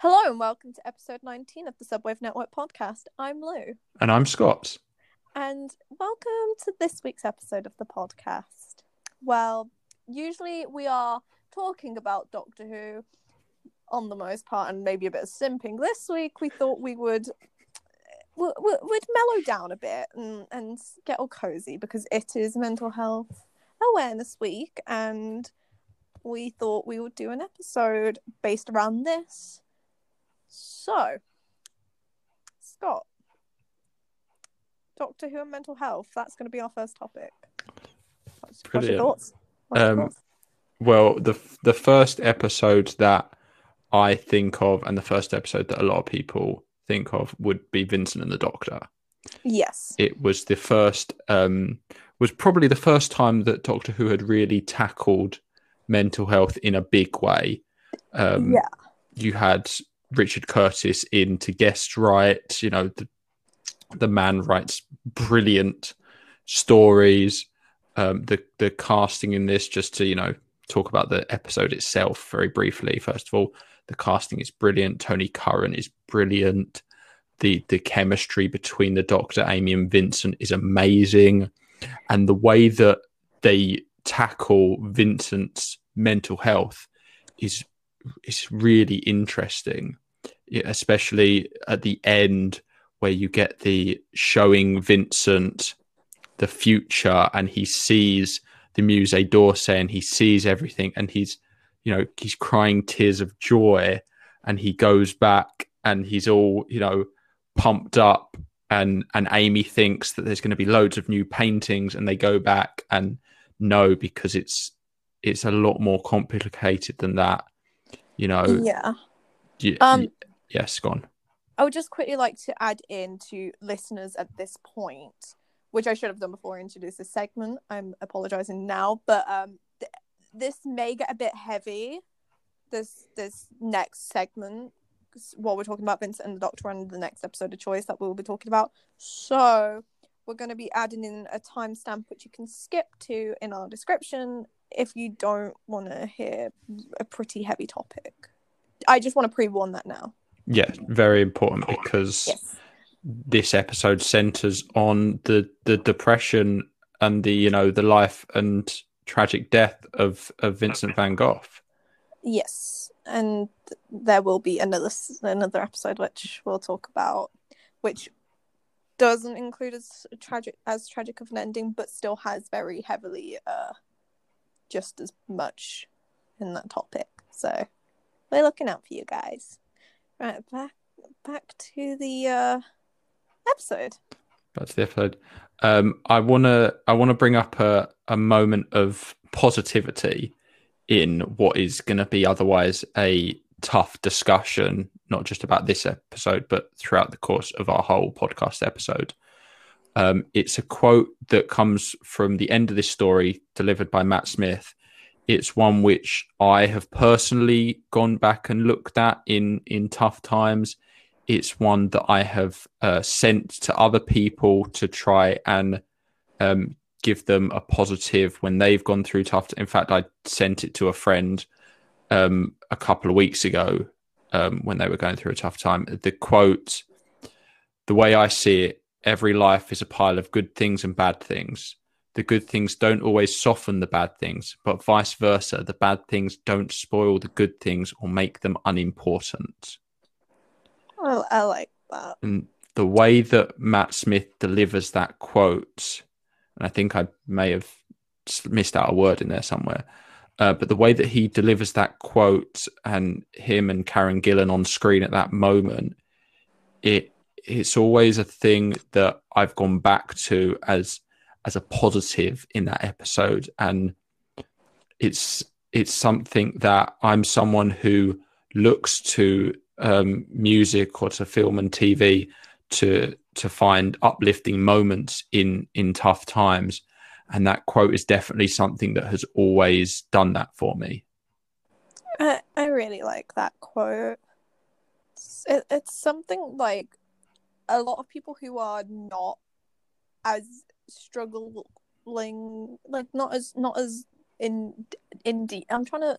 Hello and welcome to episode 19 of the Subwave Network podcast. I'm Lou. And I'm Scott. And welcome to this week's episode of the podcast. Well, usually we are talking about Doctor Who on the most part and maybe a bit of simping. This week we thought we would would, mellow down a bit and, and get all cozy because it is mental health awareness week and we thought we would do an episode based around this so, Scott, Doctor Who and mental health. That's going to be our first topic. What's, what's your thoughts? What's um, your thoughts? Well, the the first episode that I think of, and the first episode that a lot of people think of, would be Vincent and the Doctor. Yes, it was the first. Um, was probably the first time that Doctor Who had really tackled mental health in a big way. Um, yeah, you had Richard Curtis in to guest write. You know, the, the man writes brilliant stories. Um, the the casting in this, just to you know talk about the episode itself very briefly. First of all, the casting is brilliant. Tony Curran is brilliant. The the chemistry between the Doctor, Amy, and Vincent is amazing, and the way that they tackle Vincent's mental health is is really interesting, especially at the end where you get the showing Vincent the future and he sees the Musée d'Orsay and he sees everything and he's you know he's crying tears of joy and he goes back and he's all you know pumped up and and Amy thinks that there's going to be loads of new paintings and they go back and no because it's it's a lot more complicated than that you know yeah. um yes gone i would just quickly like to add in to listeners at this point which i should have done before i introduced this segment. I'm apologizing now but um th- this may get a bit heavy this this next segment while we're talking about vincent and the doctor and the next episode of choice that we'll be talking about. So we're going to be adding in a timestamp which you can skip to in our description if you don't want to hear a pretty heavy topic. I just want to pre warn that now. Yeah, very important because yes. this episode centers on the the depression and the you know the life and tragic death of of Vincent van Gogh. Yes, and there will be another another episode which we'll talk about, which doesn't include as tragic as tragic of an ending, but still has very heavily uh just as much in that topic. So we're looking out for you guys. Right, back back to the uh episode. Back to the episode. Um I wanna I wanna bring up a, a moment of positivity in what is gonna be otherwise a tough discussion, not just about this episode, but throughout the course of our whole podcast episode. Um, it's a quote that comes from the end of this story, delivered by Matt Smith. It's one which I have personally gone back and looked at in in tough times. It's one that I have uh, sent to other people to try and um, give them a positive when they've gone through tough. T- in fact, I sent it to a friend um, a couple of weeks ago um, when they were going through a tough time. The quote, the way I see it, every life is a pile of good things and bad things. The good things don't always soften the bad things, but vice versa. The bad things don't spoil the good things or make them unimportant. Oh, I like that. And the way that Matt Smith delivers that quote, and I think I may have missed out a word in there somewhere, uh, but the way that he delivers that quote and him and Karen Gillan on screen at that moment, it it's always a thing that I've gone back to as as a positive in that episode, and it's it's something that I'm someone who looks to um, music or to film and TV to to find uplifting moments in in tough times, and that quote is definitely something that has always done that for me. I I really like that quote. It, it's something like a lot of people who are not as struggling like not as not as in in deep i'm trying to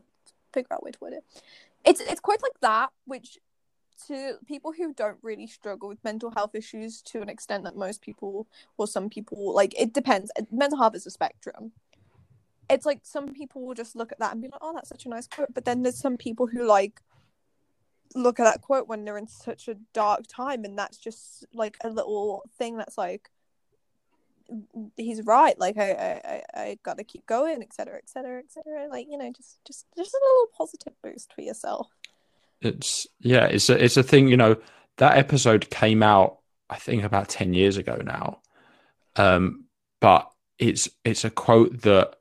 figure out where to put it it's it's quite like that which to people who don't really struggle with mental health issues to an extent that most people or some people like it depends. Mental health is a spectrum. It's like some people will just look at that and be like, "Oh, that's such a nice quote," but then there's some people who like look at that quote when they're in such a dark time, and that's just like a little thing that's like, he's right. Like I, I, I gotta keep going, etc., etc., etc. Like you know, just, just, just a little positive boost for yourself. It's yeah, it's a, it's a thing. You know, that episode came out, I think, about ten years ago now. Um, but it's it's a quote that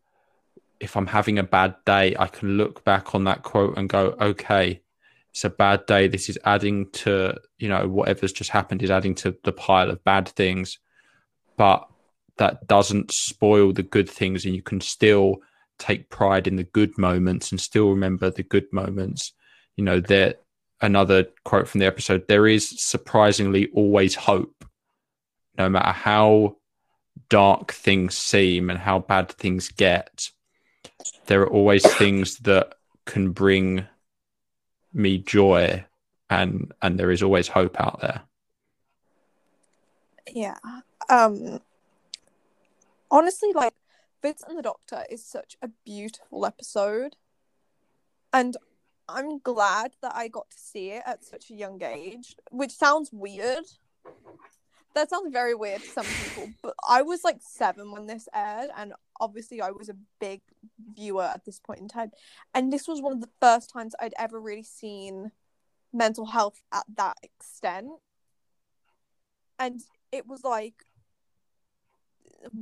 if I'm having a bad day, I can look back on that quote and go, okay, it's a bad day. This is adding to, you know, whatever's just happened is adding to the pile of bad things. But that doesn't spoil the good things and you can still take pride in the good moments and still remember the good moments you know there another quote from the episode there is surprisingly always hope no matter how dark things seem and how bad things get there are always things that can bring me joy and and there is always hope out there. Yeah. Um honestly, like Vincent and the Doctor is such a beautiful episode, and I'm glad that I got to see it at such a young age, which sounds weird. That sounds very weird to some people, but I was like seven when this aired, and obviously I was a big viewer at this point in time. And this was one of the first times I'd ever really seen mental health at that extent. And it was like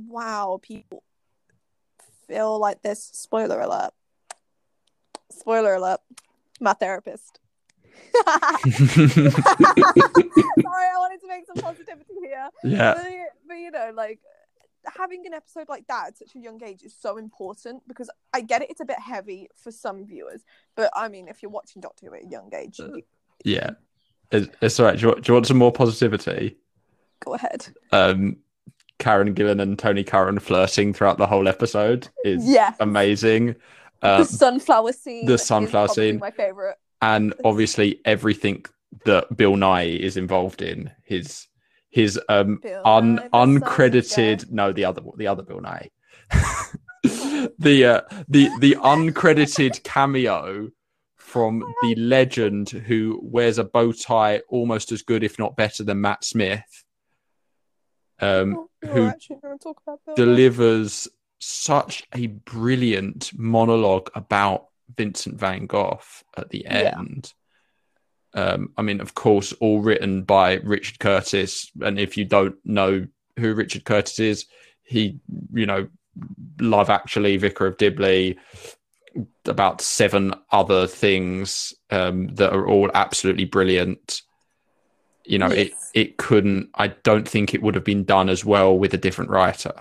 wow, people feel like this. Spoiler alert. Spoiler alert. My therapist. Sorry, I wanted to make some positivity here. Yeah. But, but you know, like having an episode like that at such a young age is so important because I get it, it's a bit heavy for some viewers. But I mean, if you're watching Doctor Who at a young age, you... yeah, it's, it's all right. Do you, do you want some more positivity? Go ahead. Um, Karen Gillan and Tony Curran flirting throughout the whole episode is yes. amazing. Um, the sunflower scene. The sunflower scene. My favorite. And obviously everything that Bill Nighy is involved in. His his um un, uncredited no the other the other Bill Nighy the uh, the the uncredited cameo from oh the legend who wears a bow tie almost as good if not better than Matt Smith um, who delivers such a brilliant monologue about Vincent van Gogh at the end. Yeah. Um, I mean, of course, all written by Richard Curtis. And if you don't know who Richard Curtis is, he, you know, Love Actually, Vicar of Dibley, about seven other things um, that are all absolutely brilliant you know yes. it it couldn't i don't think it would have been done as well with a different writer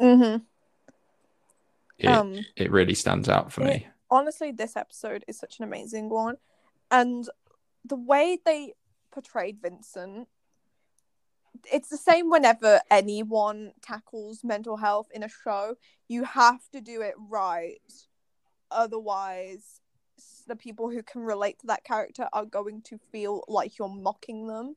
mm-hmm. it, um, it really stands out for it, me honestly this episode is such an amazing one. And the way they portrayed vincent it's the same whenever anyone tackles mental health in a show. You have to do it right. Otherwise the people who can relate to that character are going to feel like you're mocking them.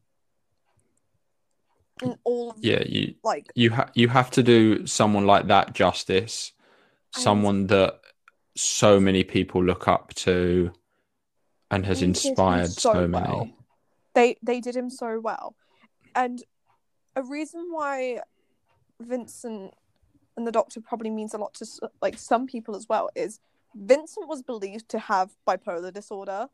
And all yeah, you like you have you have to do someone like that justice, someone that so many people look up to, and has inspired so, so many. Well. They they did him so well, and a reason why Vincent and the Doctor probably means a lot to like some people as well is Vincent was believed to have bipolar disorder.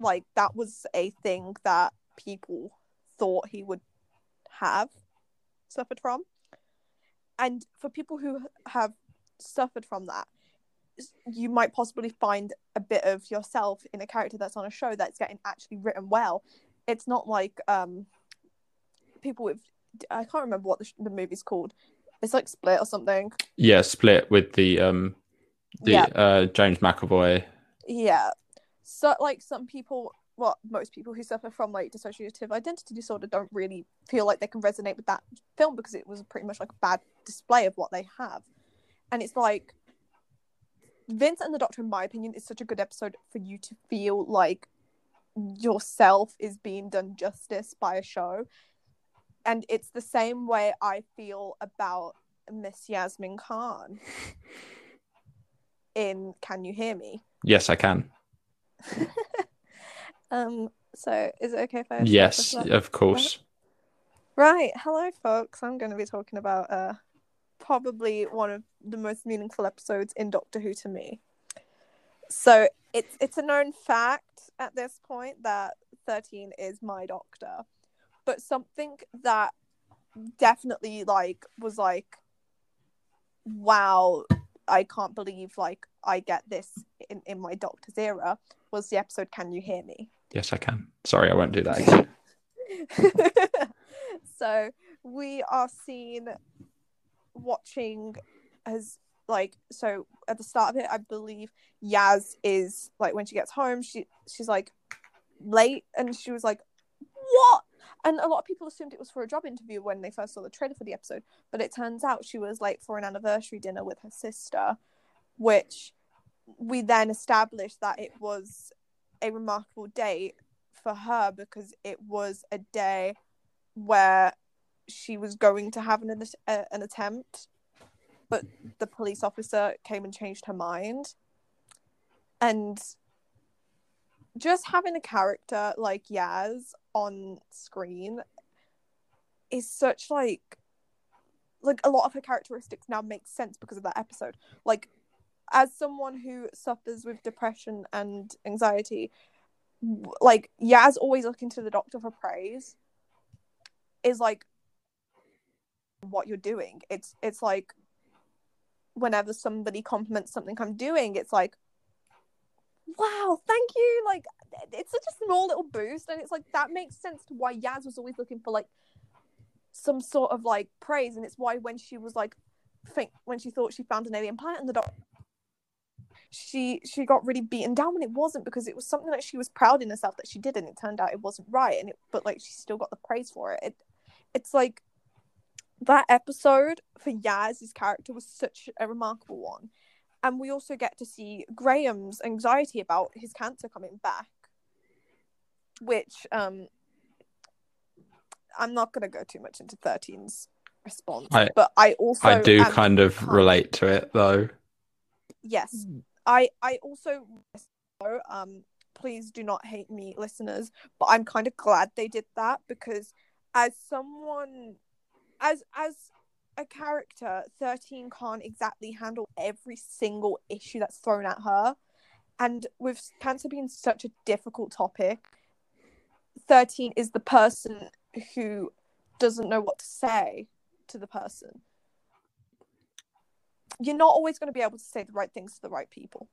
Like that was a thing that people thought he would have suffered from. And for people who have suffered from that, you might possibly find a bit of yourself in a character that's on a show that's getting actually written well. It's not like um people with I can't remember what the, the movie's called. It's like Split or something. Yeah, Split with the um the yeah. uh James McAvoy. Yeah. So like some people well, most people who suffer from like dissociative identity disorder don't really feel like they can resonate with that film because it was pretty much like a bad display of what they have. And it's like Vincent and the Doctor, in my opinion, is such a good episode for you to feel like yourself is being done justice by a show. And it's the same way I feel about Miss Yasmin Khan in Can You Hear Me? Yes, I can. um, so is it okay if I Yes, of course. Right. Hello folks. I'm gonna be talking about uh probably one of the most meaningful episodes in Doctor Who to me. So it's it's a known fact at this point that 13 is my doctor. But something that definitely like was like wow, I can't believe like I get this in, in my doctor's era was the episode Can You Hear Me? Yes, I can. Sorry, I won't do that again. so we are seen watching as like so at the start of it i believe yaz is like when she gets home she she's like late and she was like what? And a lot of people assumed it was for a job interview when they first saw the trailer for the episode but it turns out she was late for an anniversary dinner with her sister which we then established that it was a remarkable day for her because it was a day where she was going to have an uh, an attempt, but the police officer came and changed her mind. And just having a character like Yaz on screen is such like like a lot of her characteristics now make sense because of that episode. Like as someone who suffers with depression and anxiety, like Yaz always looking to the doctor for praise is like what you're doing. It's it's like whenever somebody compliments something I'm doing, it's like, wow, thank you. Like it's such a small little boost, and it's like that makes sense to why Yaz was always looking for like some sort of like praise, and it's why when she was like think when she thought she found an alien planet and the doctor she she got really beaten down when it wasn't because it was something that she was proud in herself that she did and it turned out it wasn't right and it but like she still got the praise for it, it it's like that episode for Yaz's character was such a remarkable one. And we also get to see Graham's anxiety about his cancer coming back, which um, I'm not going to go too much into 13's response, I, but I also I do kind of relate to it though. Yes, I I also um please do not hate me listeners, but I'm kind of glad they did that because as someone as as a character 13 can't exactly handle every single issue that's thrown at her. And with cancer being such a difficult topic 13 is the person who doesn't know what to say to the person. You're not always going to be able to say the right things to the right people.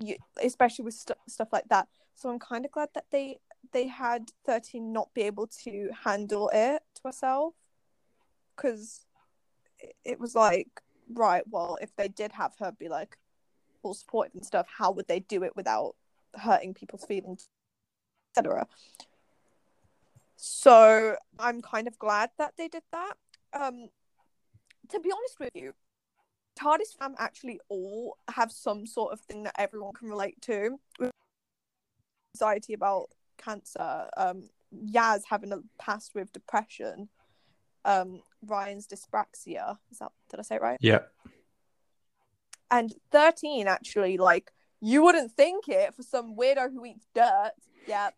You, especially with st- stuff like that. So i'm kind of glad that they they had 13 not be able to handle it to herself because it was like right well if they did have her be like all supportive and stuff how would they do it without hurting people's feelings etc so i'm kind of glad that they did that um to be honest with you TARDIS fam actually all have some sort of thing that everyone can relate to. Anxiety about cancer, um, Yaz having a past with depression, um, Ryan's dyspraxia. Is that did I say it right? Yeah. And thirteen actually, like you wouldn't think it for some weirdo who eats dirt. Yeah,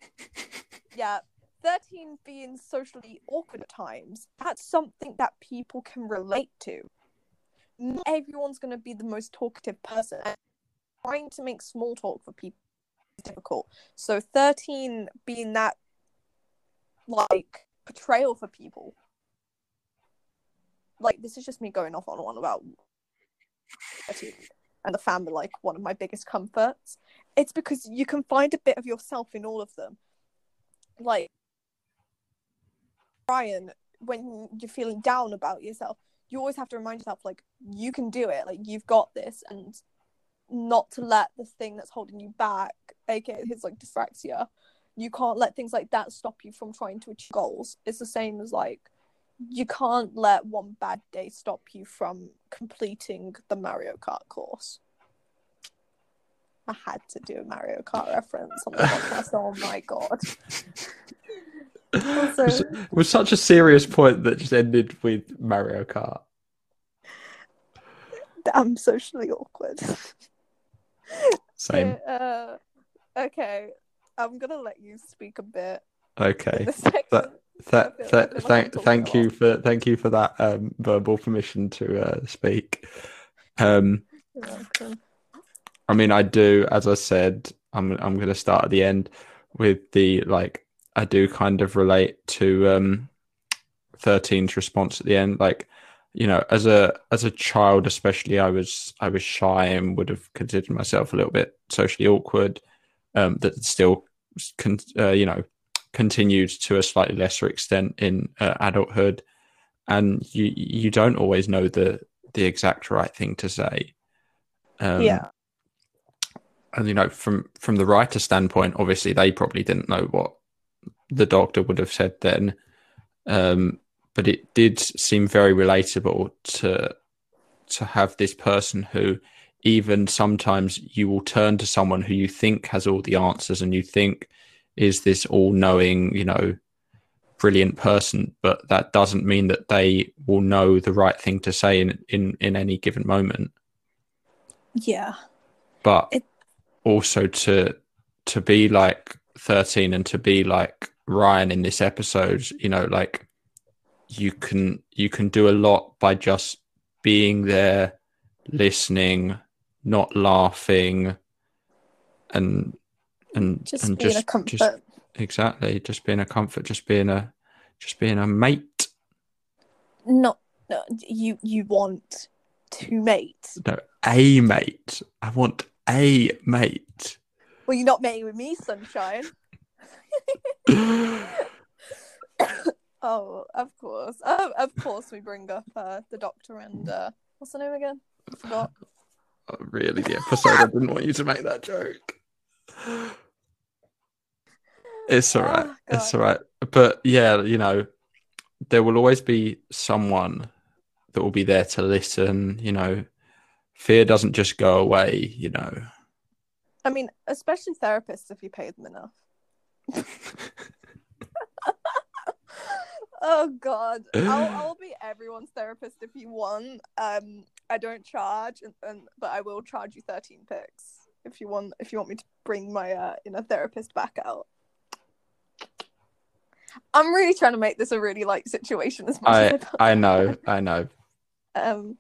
yeah. 13 being socially awkward at times, that's something that people can relate to. Not everyone's going to be the most talkative person. Trying to make small talk for people is difficult. So 13 being that, like, portrayal for people like this is just me going off on one about and the family like one of my biggest comforts. It's because you can find a bit of yourself in all of them. Like Ryan when you're feeling down about yourself you always have to remind yourself like you can do it. Like you've got this. And not to let the thing that's holding you back aka his like dyspraxia you can't let things like that stop you from trying to achieve goals. It's the same as like you can't let one bad day stop you from completing the Mario Kart course. I had to do a Mario Kart reference on the podcast. oh my god. Also, It was, it was such a serious point that just ended with Mario Kart. I'm socially awkward. Same. Uh, okay, I'm gonna let you speak a bit. Okay. This segment. That- I Th- th- thank, thank you for thank you for that um, verbal permission to uh, speak. Um, I mean, I do, as I said, I'm I'm going to start at the end with the like. I do kind of relate to um, 13's response at the end. Like, you know, as a as a child, especially, I was I was shy and would have considered myself a little bit socially awkward. Um, that still, con- uh, you know, continued to a slightly lesser extent in uh, adulthood, and you you don't always know the the exact right thing to say. Um, yeah, and you know from from the writer standpoint obviously they probably didn't know what the doctor would have said then. Um but it did seem very relatable to to have this person who even sometimes you will turn to someone who you think has all the answers and you think is this all-knowing you know brilliant person? But that doesn't mean that they will know the right thing to say in in, in any given moment. Yeah, but It- also to to be like 13 and to be like Ryan in this episode you know like you can you can do a lot by just being there listening not laughing and and just and being just, a comfort. just exactly just being a comfort just being a just being a mate Not, no, you you want to mate. no a mate i want a mate Well, you're not mating with me, sunshine. Oh, of course. Oh, of course, we bring up uh, the doctor and uh, what's the name again? I forgot. Oh, really the episode i didn't want you to make that joke it's all right. Oh, it's all right. But yeah you know there will always be someone that will be there to listen you know. Fear doesn't just go away you know. I mean, especially therapists if you pay them enough. oh God, I'll I'll be everyone's therapist if you want. Um, I don't charge, and, and but I will charge you thirteen pics if you want. If you want me to bring my uh, inner therapist back out. I'm really trying to make this a really light situation as much as i I i know i know. Um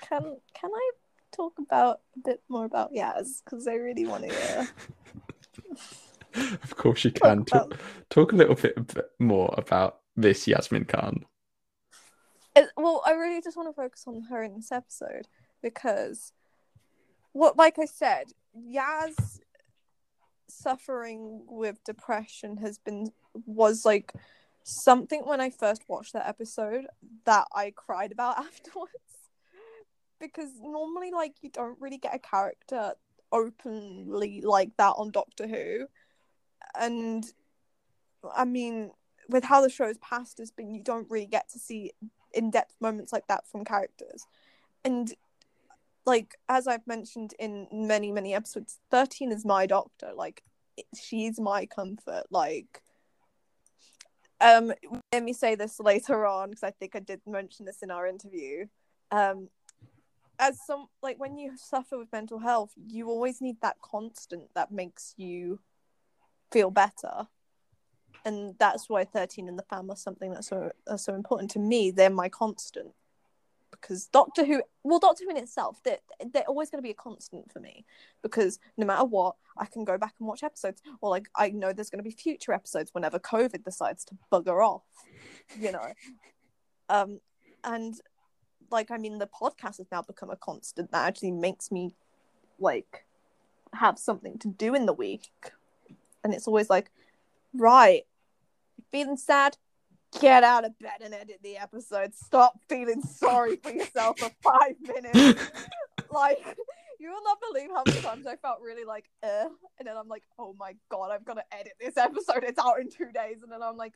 can can i talk about a bit more about yaz? Because i really want to uh, of course you can. Talk talk, talk a little bit, bit more about this yasmin khan. It- well i really just want to focus on her in this episode because what like i said yaz suffering with depression has been was like something when i first watched that episode that i cried about afterwards. Because normally like you don't really get a character openly like that on doctor who. And i mean with how the show's past has been you don't really get to see in-depth moments like that from characters. And like as i've mentioned in many many episodes 13 is my doctor. Like she's my comfort. Like um let me say this later on because i think i did mention this in our interview. Um as some like when you suffer with mental health you always need that constant that makes you feel better. And that's why 13 and the fam are something that's so are so important to me. They're my constant because doctor who well doctor who in itself they're, they're always going to be a constant for me because no matter what i can go back and watch episodes. Or like i know there's going to be future episodes whenever covid decides to bugger off you know? Um and like i mean the podcast has now become a constant that actually makes me like have something to do in the week. And it's always like right feeling sad get out of bed and edit the episode. Stop feeling sorry for yourself for five minutes. Like You will not believe how many times I felt really like, uh, and then I'm like, oh my god, I've got to edit this episode. It's out in two days, and then I'm like,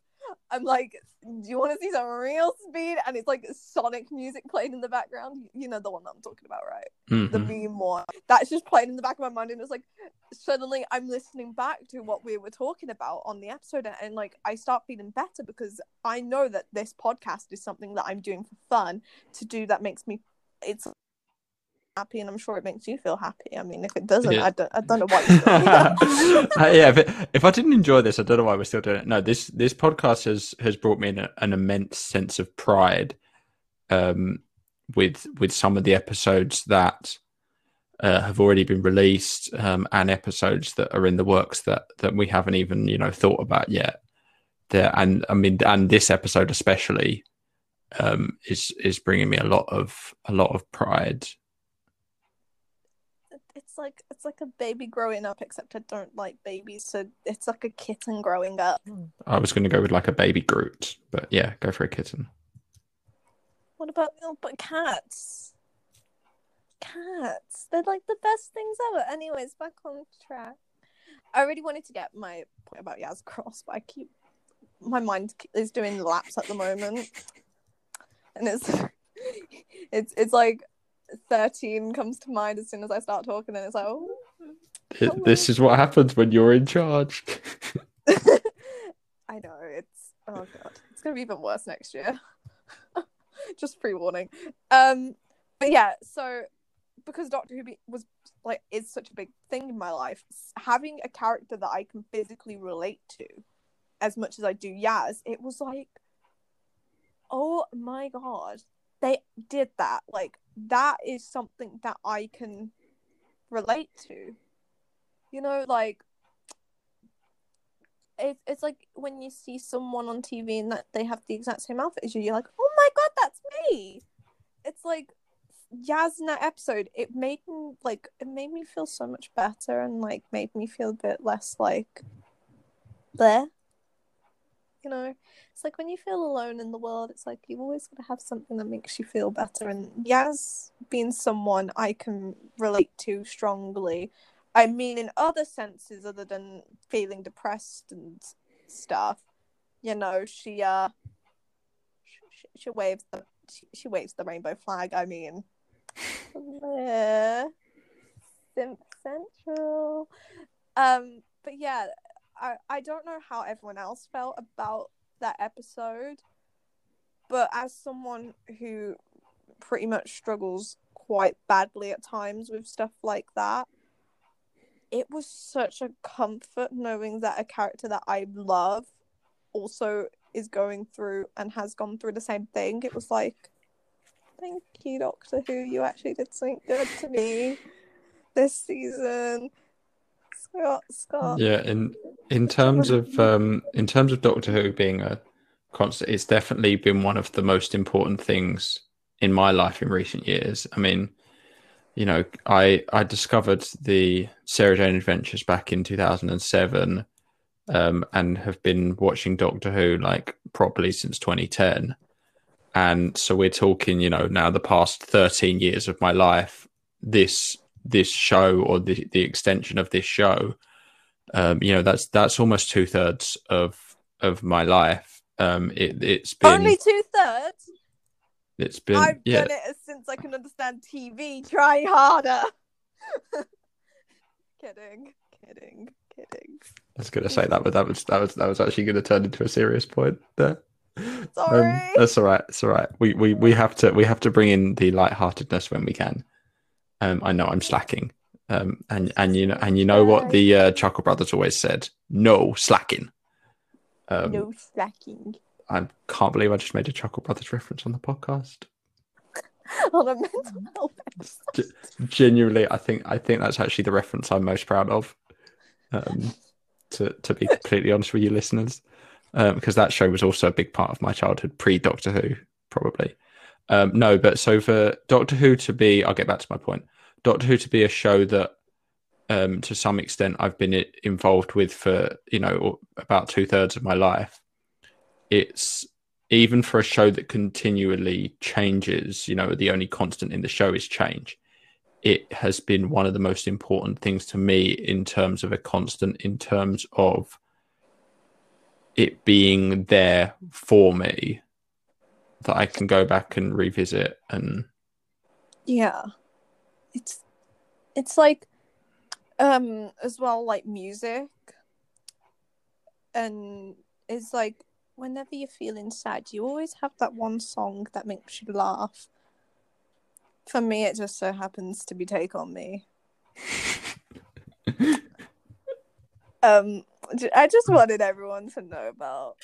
I'm like, do you want to see some real speed? And it's like Sonic music playing in the background. You know the one that I'm talking about, right? Mhm. The meme one. That's just playing in the back of my mind, and it's like suddenly I'm listening back to what we were talking about on the episode, and, and like I start feeling better because I know that this podcast is something that I'm doing for fun to do that makes me it's happy and I'm sure it makes you feel happy. I mean if it doesn't, Yeah. I don't I don't know why. Uh, yeah, if, it, if I didn't enjoy this, I don't know why we're still doing it. No, this this podcast has has brought me an, an immense sense of pride um, with with some of the episodes that uh, have already been released um, and episodes that are in the works that that we haven't even you know thought about yet. There and I mean, and this episode especially um, is is bringing me a lot of a lot of pride. It's like it's like a baby growing up except I don't like babies, so it's like a kitten growing up. I was going to go with like a baby Groot, but yeah, go for a kitten. What about oh, but cats? Cats. They're like the best things ever. Anyways, back on track. I really wanted to get my point about Yaz Cross, but I keep my mind is doing laps at the moment, and it's it's it's like thirteen comes to mind as soon as I start talking, and it's like oh. This is what happens when you're in charge. I know it's oh god, it's gonna be even worse next year. Just pre warning. Um, but yeah, so because Doctor Who was like is such a big thing in my life, having a character that I can physically relate to, as much as I do Yaz, it was like, oh my god, they did that. Like that is something that I can relate to. You know, like it's it's like when you see someone on TV and that they have the exact same outfit as you, you're like, oh my god, that's me. It's like Yaz in that episode. It made me like it made me feel so much better and like made me feel a bit less like there. You know, it's like when you feel alone in the world, it's like you've always got to have something that makes you feel better. And Yaz being someone I can relate to strongly I mean, in other senses other than feeling depressed and stuff, you know, she uh, she, waves the she, she waves the rainbow flag. I mean, Simp Central. Um, but yeah, I I don't know how everyone else felt about that episode, but as someone who pretty much struggles quite badly at times with stuff like that it was such a comfort knowing that a character that I love also is going through and has gone through the same thing. It was like, thank you, Doctor Who. You actually did something good to me this season. Scott. Yeah, in in terms of um in terms of Doctor Who being a constant, it's definitely been one of the most important things in my life in recent years. I mean, you know, I I discovered the Sarah Jane Adventures back in 2007 um and have been watching Doctor Who like properly since 2010. And so we're talking, you know, now the past 13 years of my life, this this show or the the extension of this show um you know that's that's almost two thirds of of my life um it it's been Only two thirds. it's been I've yeah done it since I can understand TV. Try harder. kidding, kidding, kidding. I was gonna say that but that was that was that was actually gonna turn into a serious point there Um, Sorry. that's all right it's all right we, we we have to we have to bring in the lightheartedness when we can um i know i'm slacking um and and you know and you know what the uh, chuckle brothers always said no slacking um no slacking I can't believe I just made a Chuckle Brothers reference on the podcast. on a mental health episode. Genuinely, I think I think that's actually the reference I'm most proud of. Um, to to be completely honest with you, listeners, um, because that show was also a big part of my childhood, pre Doctor Who, probably. Um, no, but so for Doctor Who to be, I'll get back to my point. Doctor Who to be a show that, um, to some extent, I've been involved with for you know about two thirds of my life. It's even for a show that continually changes. You know, the only constant in the show is change. it has been one of the most important things to me in terms of a constant, in terms of it being there for me that I can go back and revisit and Yeah. It's it's like um as well like music and it's like whenever you're feeling sad you always have that one song that makes you laugh. For me it just so happens to be Take on Me. um i just wanted everyone to know about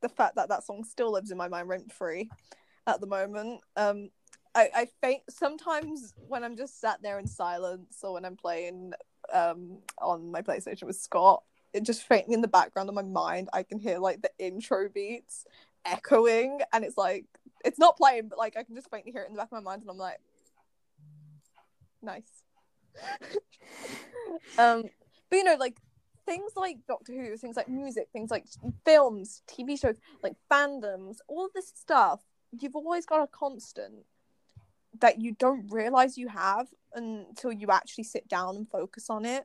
the fact that that song still lives in my mind rent free at the moment. Um I, I think sometimes when I'm just sat there in silence or when I'm playing um on my PlayStation with Scott, it just faintly in the background of my mind I can hear like the intro beats echoing and it's like it's not playing but like I can just faintly hear it in the back of my mind and I'm like nice. um but you know like things like Doctor Who, things like music, things like films, TV shows, like fandoms, all of this stuff, you've always got a constant that you don't realize you have until you actually sit down and focus on it.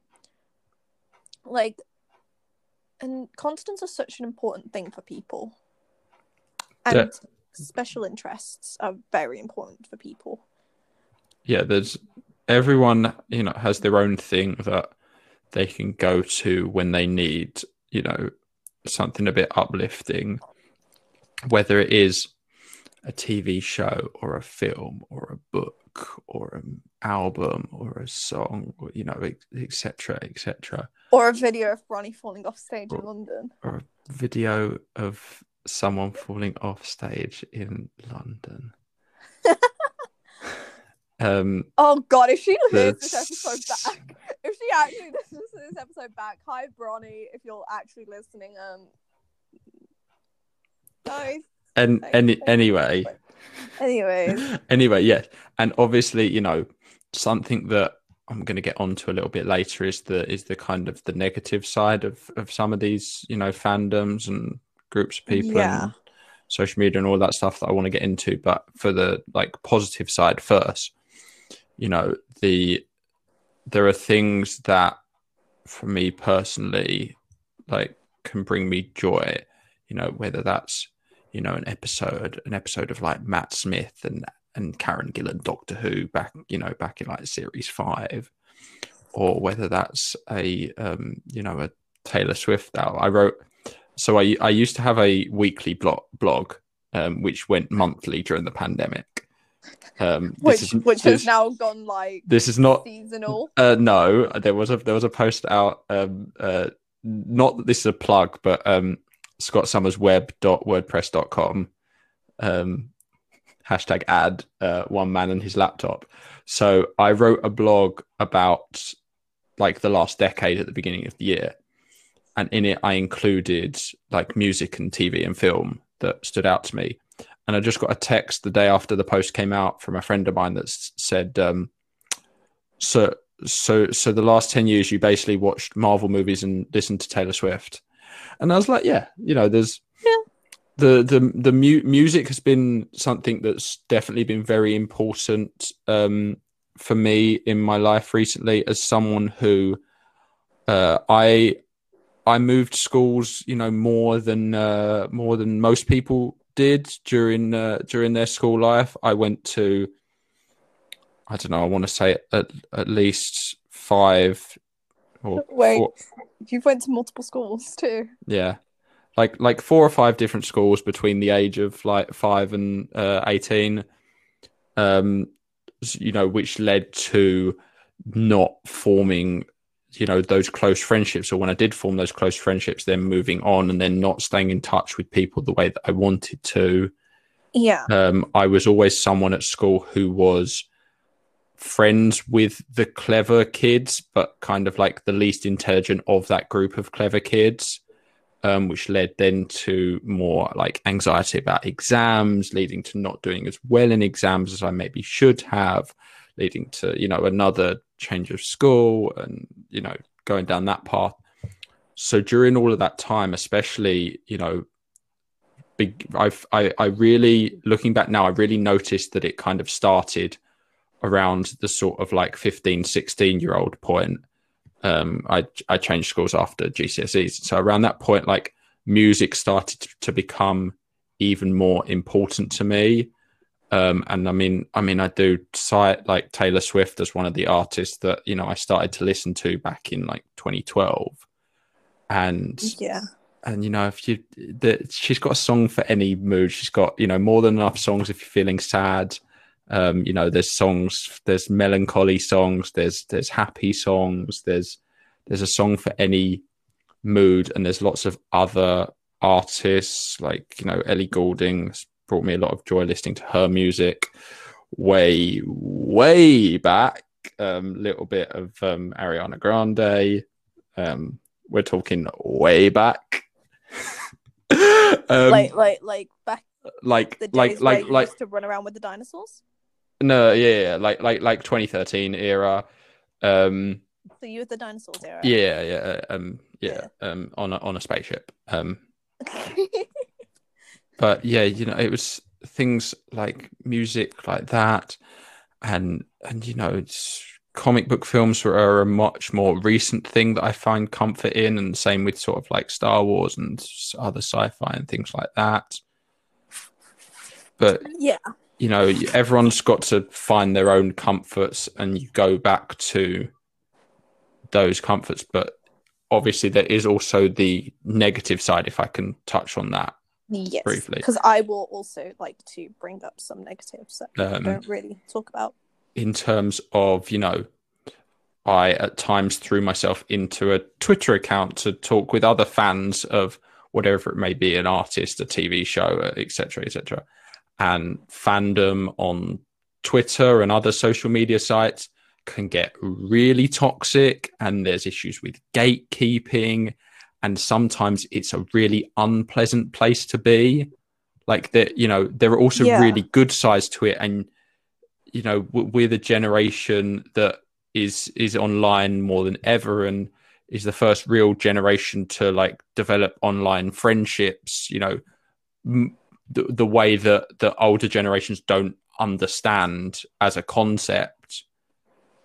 Like, and constants are such an important thing for people. And Yeah. special interests are very important for people. yeah, there's everyone, you know, has their own thing that they can go to when they need, you know, something a bit uplifting, whether it is a TV show or a film or a book or an album or a song, or, you know, etc., etc., Or a video of Bronny falling off stage in London. or a video of someone falling off stage in London. um, Oh god, if she hears this episode back, if she actually listens to this episode back, hi Bronny, if you're actually listening, um, nice. and any anyway. Anyways, anyway, yeah, and obviously, you know, something that I'm going to get onto a little bit later is the is the kind of the negative side of of some of these, you know, fandoms and groups of people Yeah. and social media and all that stuff that I want to get into. But for the like positive side first, you know, the there are things that for me personally like can bring me joy, you know, whether that's you know an episode an episode of like Matt Smith and and Karen Gillan Doctor Who back you know back in like series 5 or whether that's a um you know a Taylor Swift album. I wrote so I I used to have a weekly blog blog um which went monthly during the pandemic. Um which is, which this, has now gone like this is not seasonal. uh, no, there was a there was a post out. Um, uh, not that this is a plug, but um, scottsomersweb.wordpress.com. Um, hashtag ad uh, one man and his laptop. So I wrote a blog about like the last decade at the beginning of the year, and in it I included like music and TV and film that stood out to me. And I just got a text the day after the post came out from a friend of mine that said, um, "So, so, so the last ten years you basically watched Marvel movies and listened to Taylor Swift." And I was like, "Yeah, you know, there's Yeah. the the the mu- music has been something that's definitely been very important um, for me in my life recently as someone who uh, I I moved schools, you know, more than uh, more than most people did during uh, during their school life. I went to I don't know, I want to say at at least five or Wait, four, you've went to multiple schools too. yeah. Like like four or five different schools between the age of like five and uh, eighteen, um, you know, which led to not forming, you know, those close friendships. Or when I did form those close friendships, then moving on and then not staying in touch with people the way that I wanted to. Yeah. Um, I was always someone at school who was friends with the clever kids, but kind of like the least intelligent of that group of clever kids, um, which led then to more like anxiety about exams, leading to not doing as well in exams as I maybe should have, leading to, you know, another change of school and, you know, going down that path. So during all of that time, especially, you know, big I've I, I really looking back now, I really noticed that it kind of started around the sort of like 15, 16 year old point, um, I I changed schools after GCSEs. So around that point, like music started to, to become even more important to me. Um, and I mean, I mean, I do cite like Taylor Swift as one of the artists that you know I started to listen to back in like 2012, and Yeah. and you know if you that she's got a song for any mood. She's got you know more than enough songs if you're feeling sad. Um, you know, there's songs, there's melancholy songs, there's there's happy songs, there's there's a song for any mood, and there's lots of other artists like you know Ellie Goulding brought me a lot of joy listening to her music way way back um little bit of um Ariana Grande. Um we're talking way back. Um like like like back like the like like like used to run around with the dinosaurs. no yeah, yeah like like like 2013 era. Um So you with the dinosaurs era. yeah yeah um yeah. um on a on a spaceship. Um but yeah you know it was things like music like that and and you know it's comic book films are a much more recent thing that i find comfort in and same with sort of like star wars and other sci-fi and things like that. But yeah. you know everyone's got to find their own comforts and you go back to those comforts. But obviously there is also the negative side if i can touch on that Yes. briefly. Because I will also like to bring up some negatives that Um, don't really talk about. in terms of you know i at times threw myself into a twitter account to talk with other fans of whatever it may be an artist a tv show etc etc and fandom on twitter and other social media sites can get really toxic and there's issues with gatekeeping and sometimes it's a really unpleasant place to be like that you know there are also Yeah. really good sides to it and you know we're the generation that is is online more than ever and is the first real generation to like develop online friendships you know m- the, the way that the older generations don't understand as a concept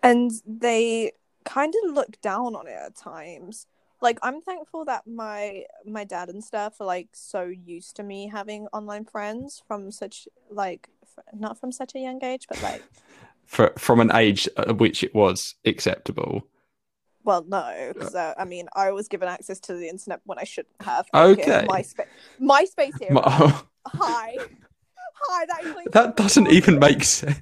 And they kind of look down on it at times. Like I'm thankful that my my dad and stuff are like so used to me having online friends from such like not from such a young age, but like for, from an age at which it was acceptable well no, because uh, I mean I was given access to the internet when I shouldn't have. Okay. MySpace, MySpace era. Ma- Hi, hi. That that doesn't even make sense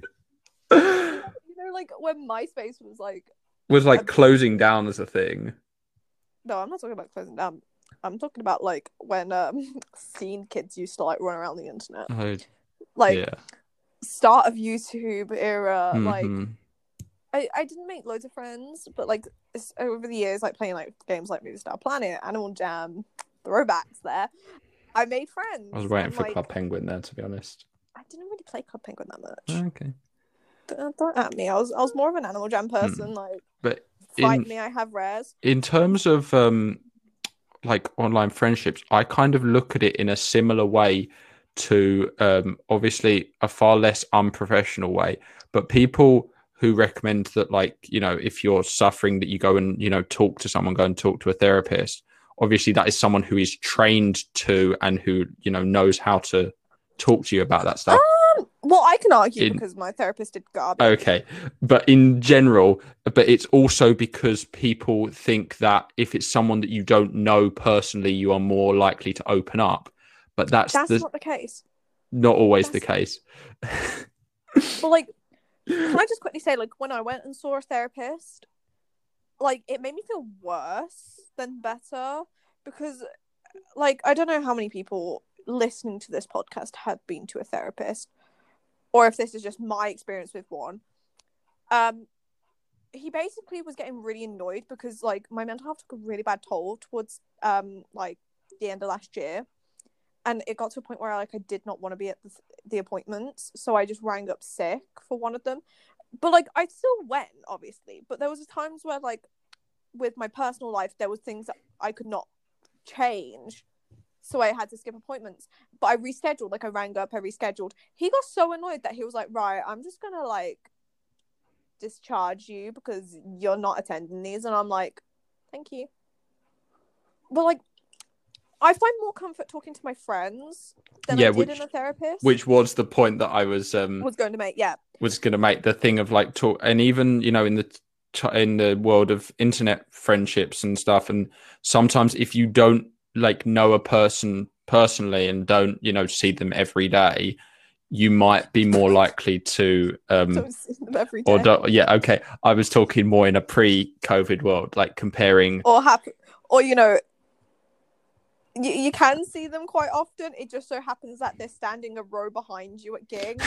You know, like when MySpace was like was like closing down as a thing No, I'm not talking about closing down. I'm talking about like when um scene kids used to like run around the internet. oh, Like yeah start of YouTube era, like Mhm. I, I didn't make loads of friends, but like over the years, like playing like games like Movie Star Planet, Animal Jam, throwbacks there, I made friends. I was waiting and, for like, Club Penguin there, to be honest. I didn't really play Club Penguin that much. Okay, Don't, don't at me. I was I was more of an Animal Jam person. Like but fight in me, I have rares. in terms of um, like online friendships, I kind of look at it in a similar way to um, obviously a far less unprofessional way, but people who recommend that like you know if you're suffering that you go and you know talk to someone go and talk to a therapist obviously that is someone who is trained to and who you know knows how to talk to you about that stuff Well, I can argue In- because my therapist did garbage. Okay, but in general, but it's also because people think that if it's someone that you don't know personally, you are more likely to open up. But that's, That's the, not the case. not always the case. But like, can I just quickly say, like, when I went and saw a therapist, like, it made me feel worse than better because, like, I don't know how many people listening to this podcast have been to a therapist, or if this is just my experience with one. Um, he basically was getting really annoyed because, like, my mental health took a really bad toll towards, um, like, the end of last year. And it got to a point where like I did not want to be at the, the appointments, so I just rang up sick for one of them. But like I still went, obviously. But there was times where like with my personal life, there was things that I could not change, so I had to skip appointments. But I rescheduled, like I rang up, I rescheduled. He got so annoyed that he was like, "Right, I'm just gonna like discharge you because you're not attending these and i'm like thank you but like i find more comfort talking to my friends than Yeah, i did which- in a therapist which was the point that I was um was going to make yeah was going to make the thing of like talk and even you know in the in the world of internet friendships and stuff and sometimes if you don't like know a person personally and don't you know see them every day you might be more likely to um don't see them every day. or do, yeah okay. I was talking more in a pre-covid world like comparing or happy or you know you, you can see them quite often. It just so happens that they're standing a row behind you at gigs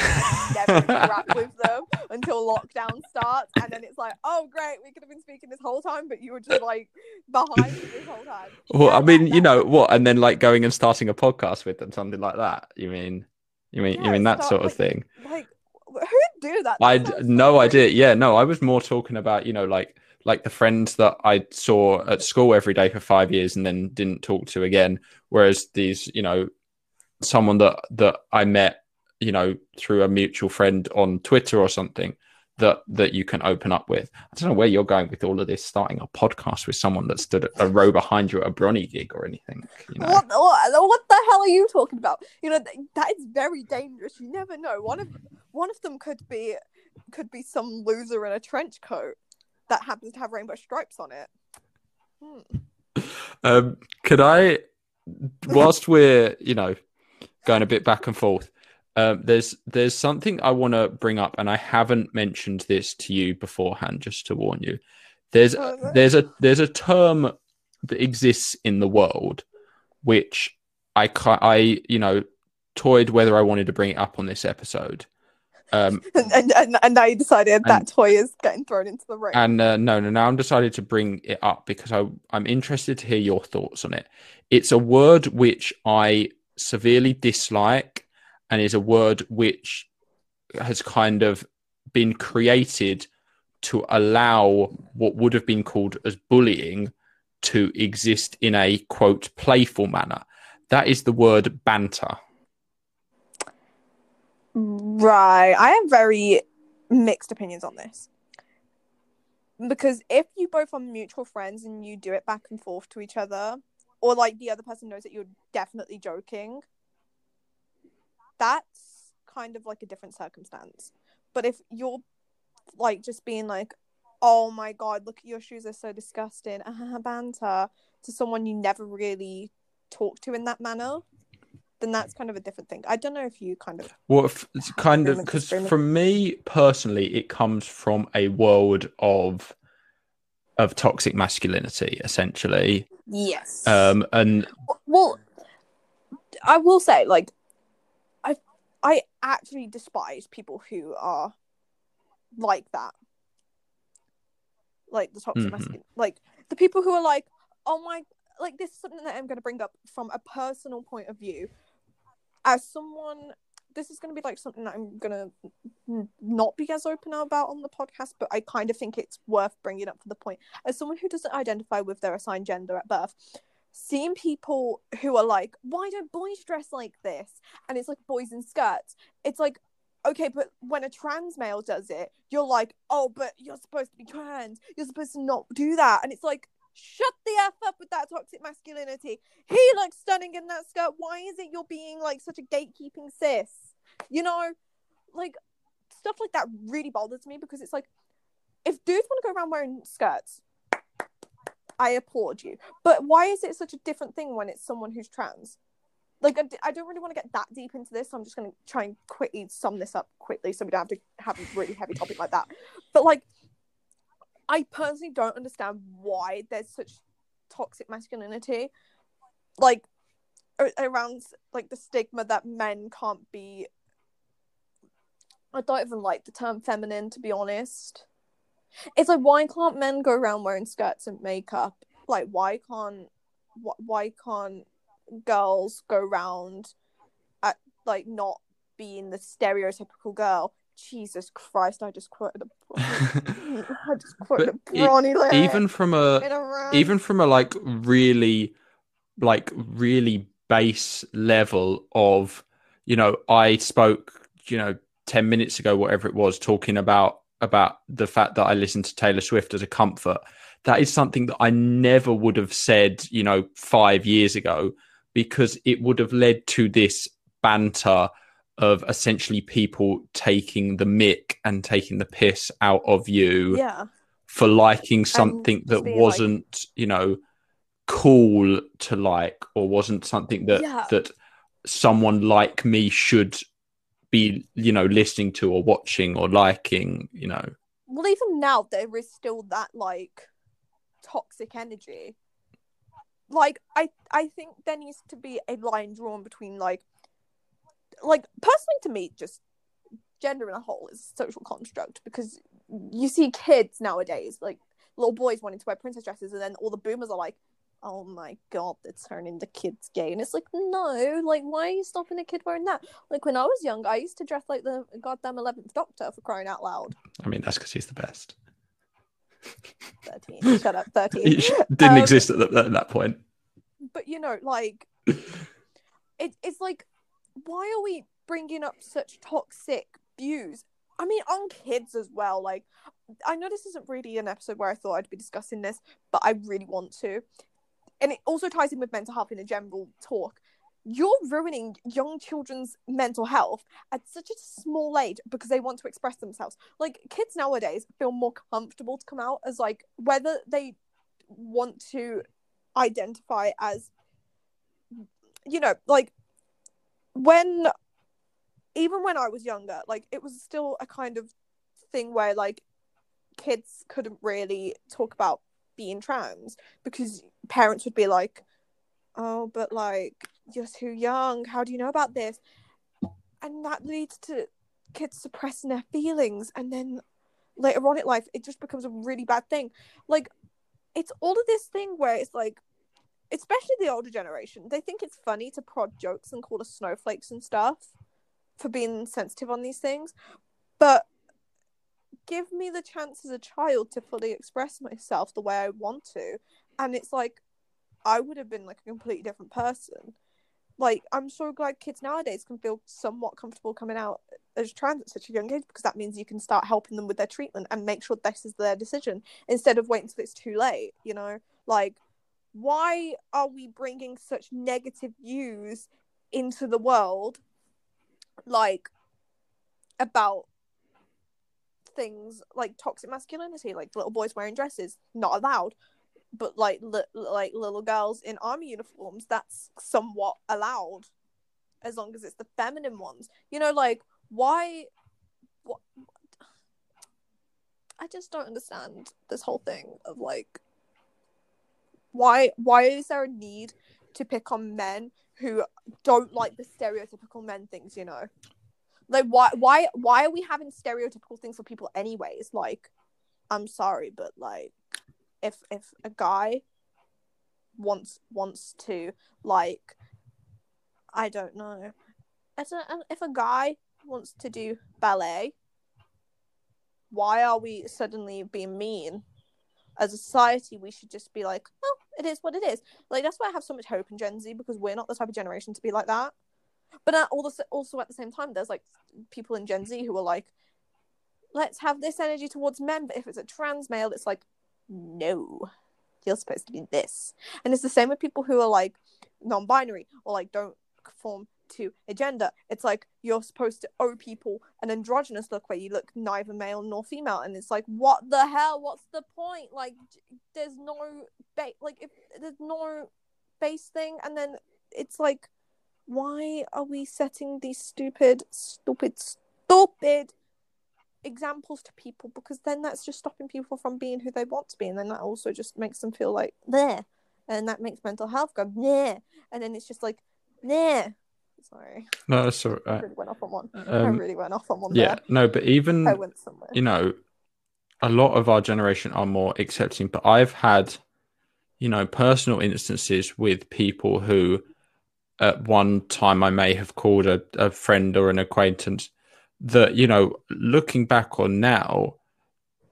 never interact with them until lockdown starts. And then it's like oh great we could have been speaking this whole time but you were just like behind me this whole time. Well Yeah, i mean you know what? And then like going and starting a podcast with them something like that. You mean you mean you mean that start, sort of like, thing. like who'd do that, That I no idea. Yeah, no, I was more talking about you know like like the friends that I saw at school every day for five years and then didn't talk to again. Whereas these, you know, someone that that I met, you know, through a mutual friend on Twitter or something that that you can open up with. I don't know where you're going with all of this. Starting a podcast with someone that stood a row behind you at a Bronny gig or anything. You know. What, what what the hell are you talking about? You know that is very dangerous. You never know. One of one of them could be could be some loser in a trench coat that happens to have rainbow stripes on it. Hmm. Um, could I, whilst we're you know going a bit back and forth, um, there's there's something I want to bring up, and I haven't mentioned this to you beforehand, just to warn you. There's Oh, there's a there's a term that exists in the world, which I I you know toyed whether I wanted to bring it up on this episode. Um, And, and, and, and now you decided that toy is getting thrown into the ring. And uh, no, no, now I'm decided to bring it up because I, I'm interested to hear your thoughts on it. It's a word which I severely dislike and is a word which has kind of been created to allow what would have been called as bullying to exist in a quote playful manner. That is the word banter. Right. I have very mixed opinions on this. Because if you both are mutual friends and you do it back and forth to each other, or like the other person knows that you're definitely joking, that's kind of like a different circumstance. But if you're like just being like, oh my god, look at your shoes, they're so disgusting, banter, to someone you never really talk to in that manner, then that's kind of a different thing. I don't know if you kind of Well, it's kind of because for me personally, it comes from a world of of toxic masculinity, essentially. Yes. Um, and well, I will say, like, I I actually despise people who are like that, like the toxic Mhm. masculine, like the people who are like, oh my, like this is something that I'm going to bring up from a personal point of view, as someone. This is going to be like something that I'm going to not be as open about on the podcast, but I kind of think it's worth bringing up for the point. As someone who doesn't identify with their assigned gender at birth, seeing people who are like, why don't boys dress like this? And it's like boys in skirts. It's like, okay, but when a trans male does it, you're like, oh, but you're supposed to be trans. You're supposed to not do that. And it's like, shut the F up with that toxic masculinity. He looks stunning in that skirt. Why is it you're being like such a gatekeeping sis? You know, like stuff like that really bothers me because it's like, if dudes want to go around wearing skirts, I applaud you. But why is it such a different thing when it's someone who's trans? Like, I don't really want to get that deep into this, so I'm just going to try and quickly sum this up quickly so we don't have to have a really heavy topic like that. But, like, I personally don't understand why there's such toxic masculinity. Like, around, like, the stigma that men can't be. I don't even like the term feminine, to be honest. It's like, why can't men go around wearing skirts and makeup? Like, why can't why can't girls go around at like not being the stereotypical girl? Jesus Christ! I just quoted a I just quoted a e- lyric even from a even from a like really like really base level of you know i spoke you know 10 minutes ago whatever it was talking about about the fact that I listened to Taylor Swift as a comfort. That is something that I never would have said, you know, five years ago, because it would have led to this banter of essentially people taking the mick and taking the piss out of you Yeah. for liking something that wasn't, you know, cool to like or wasn't something that Yeah. that someone like me should be, you know, listening to or watching or liking, you know. Well, even now there is still that like toxic energy. Like I, I think there needs to be a line drawn between like, like personally to me, just gender in a whole is a social construct because you see kids nowadays like little boys wanting to wear princess dresses, and then all the boomers are like, "Oh my god, they're turning the kids gay," and it's like, no, like why are you stopping a kid wearing that? Like when I was young, I used to dress like the goddamn eleventh Doctor for crying out loud. I mean, that's because he's the best. 13 shut up 13 He didn't Um, exist at, the, at that point. but you know like it, it's like why are we bringing up such toxic views? I mean on kids as well like i know this isn't really an episode where i thought i'd be discussing this but i really want to. And it also ties in with mental health in a general talk. You're ruining young children's mental health at such a small age because they want to express themselves. Like kids nowadays feel more comfortable to come out as like whether they want to identify as you know like when even when i was younger like it was still a kind of thing where like kids couldn't really talk about being trans because parents would be like oh but like you're too young. How do you know about this? And that leads to kids suppressing their feelings. And then later on in life it just becomes a really bad thing. Like it's all of this thing where it's like especially the older generation they think it's funny to prod jokes and call us snowflakes and stuff for being sensitive on these things. But give me the chance as a child to fully express myself the way i want to. And it's like i would have been like a completely different person. Like i'm so glad kids nowadays can feel somewhat comfortable coming out as trans at such a young age because that means you can start helping them with their treatment and make sure this is their decision instead of waiting until it's too late you know? Like why are we bringing such negative views into the world like about things like toxic masculinity like little boys wearing dresses not allowed but like li- like little girls in army uniforms that's somewhat allowed as long as it's the feminine ones. You know like why what i just don't understand this whole thing of like why why is there a need to pick on men who don't like the stereotypical men things you know? Like why why why are we having stereotypical things for people anyways? Like i'm sorry but like if if a guy wants wants to like i don't know. As a, if a guy wants to do ballet why are we suddenly being mean? As a society we should just be like oh it is what it is. Like that's why i have so much hope in gen z because we're not the type of generation to be like that. But uh, also also at the same time there's like people in gen z who are like let's have this energy towards men but if it's a trans male it's like no you're supposed to be this. And it's the same with people who are like non-binary or like don't conform to a gender. It's like you're supposed to owe people an androgynous look where you look neither male nor female. And it's like what the hell? What's the point? Like there's no ba- like if there's no base thing. And then it's like why are we setting these stupid stupid stupid examples to people? Because then that's just stopping people from being who they want to be. And then that also just makes them feel like there and that makes mental health go there and then it's just like there sorry. No, that's all i really went off on one. I Um, really went off on one yeah, no, but even i went somewhere. you know, a lot of our generation are more accepting, but I've had, you know, personal instances with people who at one time I may have called a, a friend or an acquaintance that, you know, looking back on now,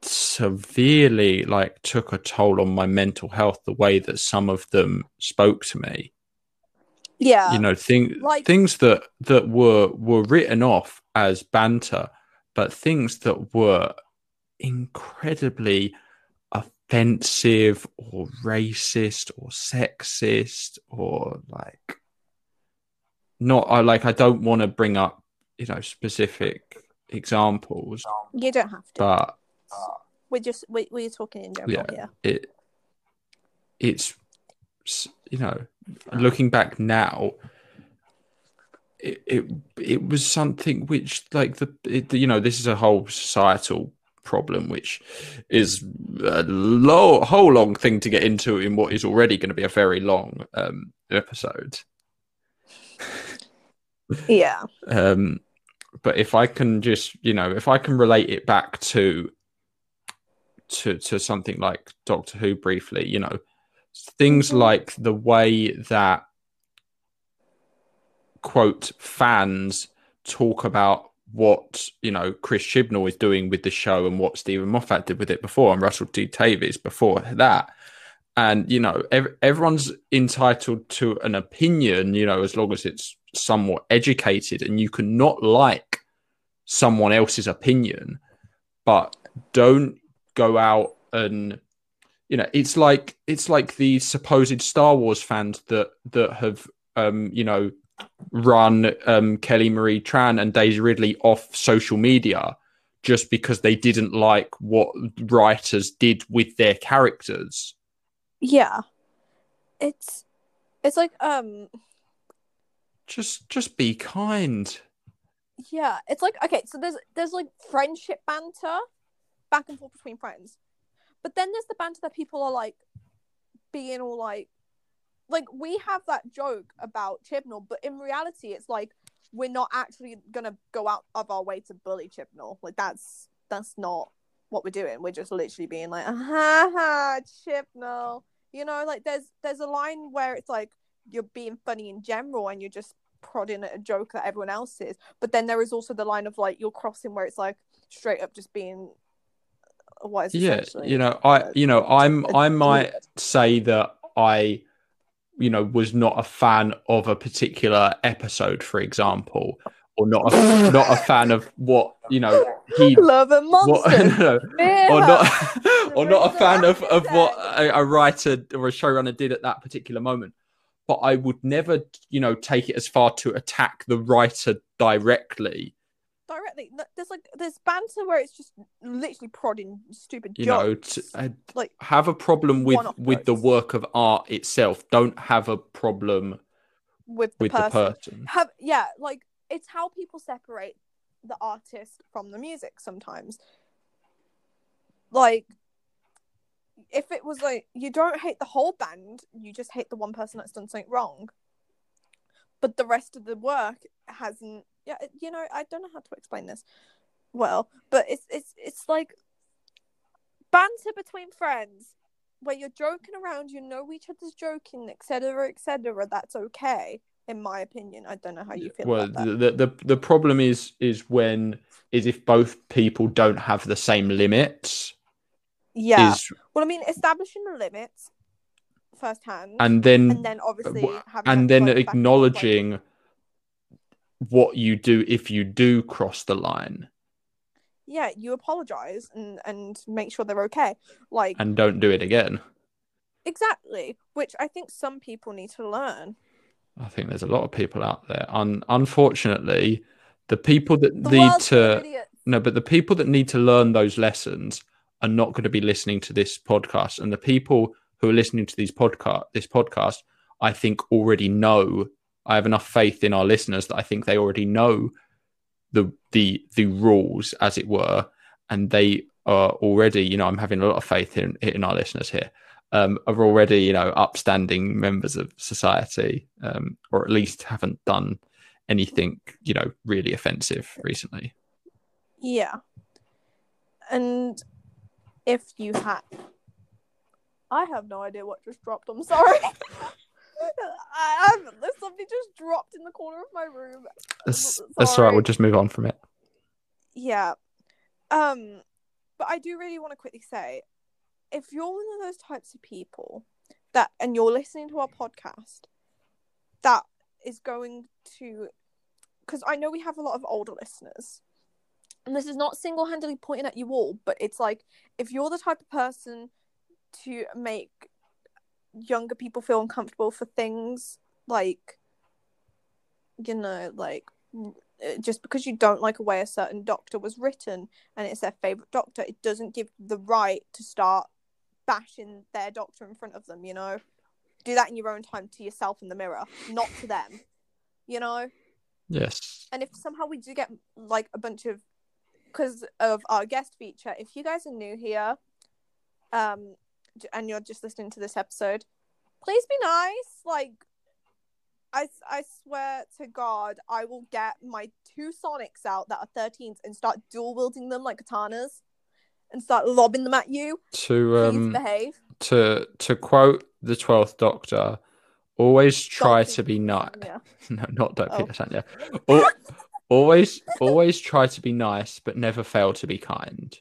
severely like took a toll on my mental health the way that some of them spoke to me yeah you know thing, like- things that that were were written off as banter but things that were incredibly offensive or racist or sexist or like not I like I don't want to bring up you know specific examples You don't have to. but we're just we, we're talking in general Yeah. here. it it's you know looking back now it it, it was something which like the it, you know this is a whole societal problem which is a lo- whole long thing to get into in what is already going to be a very long um episode Yeah. um but if i can just you know if i can relate it back to to to something like doctor who briefly you know things Mhm. like the way that quote fans talk about what you know chris chibnall is doing with the show and what steven moffat did with it before and russell t davies before that and you know ev- everyone's entitled to an opinion you know as long as it's somewhat educated and you can not like someone else's opinion but don't go out and you know it's like it's like the supposed star wars fans that that have um you know run um kelly marie tran and daisy ridley off social media just because they didn't like what writers did with their characters Yeah. It's it's like um just just be kind yeah, it's like okay, so there's there's like friendship banter back and forth between friends. But then there's the banter that people are like being all like like we have that joke about Chibnall, but in reality it's like we're not actually gonna go out of our way to bully Chibnall. Like that's that's not what we're doing. We're just literally being like, ha ha, Chibnall. You know, like there's there's a line where it's like you're being funny in general and you're just prodding at a joke that everyone else is. But then there is also the line of like you're crossing where it's like straight up just being what is yeah you know i you know i'm i might say that i you know was not a fan of a particular episode for example or not a, not a fan of what you know he love and what monsters. no, or not or not a fan of, of what a, a writer or a showrunner did at that particular moment. But i would never you know take it as far to attack the writer directly directly. There's like there's banter where it's just literally prodding stupid you know jokes. to, uh, like have a problem with with the work of art itself don't have a problem with the with person. the person Have yeah, like it's how people separate the artist from the music sometimes. Like if it was like you don't hate the whole band, you just hate the one person that's done something wrong. But the rest of the work hasn't yeah, you know, I don't know how to explain this well, but it's it's it's like banter between friends where you're joking around, you know each other's joking, etc., etc. That's okay, in my opinion. I don't know how you feel well about that. the, the the problem is is when is if both people don't have the same limits Yeah. is Well, I mean, establishing the limits firsthand, and then and then obviously uh, having and then like, back like- acknowledging what you do if you do cross the line yeah, you apologize and and make sure they're okay. Like and don't do it again exactly, which I think some people need to learn. i think there's a lot of people out there Un- unfortunately the people that The need world's full of to. No, but the people that need to learn those lessons are not going to be listening to this podcast, and the people who are listening to these podcast this podcast, I think already know. I have enough faith in our listeners that I think they already know the the the rules, as it were, and they are already. You know, I'm having a lot of faith in in our listeners here. Um, are already you know upstanding members of society, um, or at least haven't done anything you know really offensive recently. Yeah. And if you had I have no idea what just dropped, I'm sorry. I there's something just dropped in the corner of my room. That's, that's all right. We'll just move on from it. Yeah. Um but I do really want to quickly say if you're one of those types of people that and you're listening to our podcast that is going to because I know we have a lot of older listeners and this is not single-handedly pointing at you all, but it's like if you're the type of person to make younger people feel uncomfortable for things like you know like just because you don't like a way a certain doctor was written and it's their favorite doctor it doesn't give the right to start bashing their doctor in front of them you know do that in your own time to yourself in the mirror not to them you know Yes. and if somehow we do get like a bunch of because of our guest feature if you guys are new here um and you're just listening to this episode please be nice like I, I swear to god i will get my two sonics out that are 13s and start dual wielding them like katanas and start lobbing them at you To please um behave to to quote the twelfth Doctor, always try to be nice. No, not Don't Oh. Peter. Al- always always try to be nice, but never fail to be kind.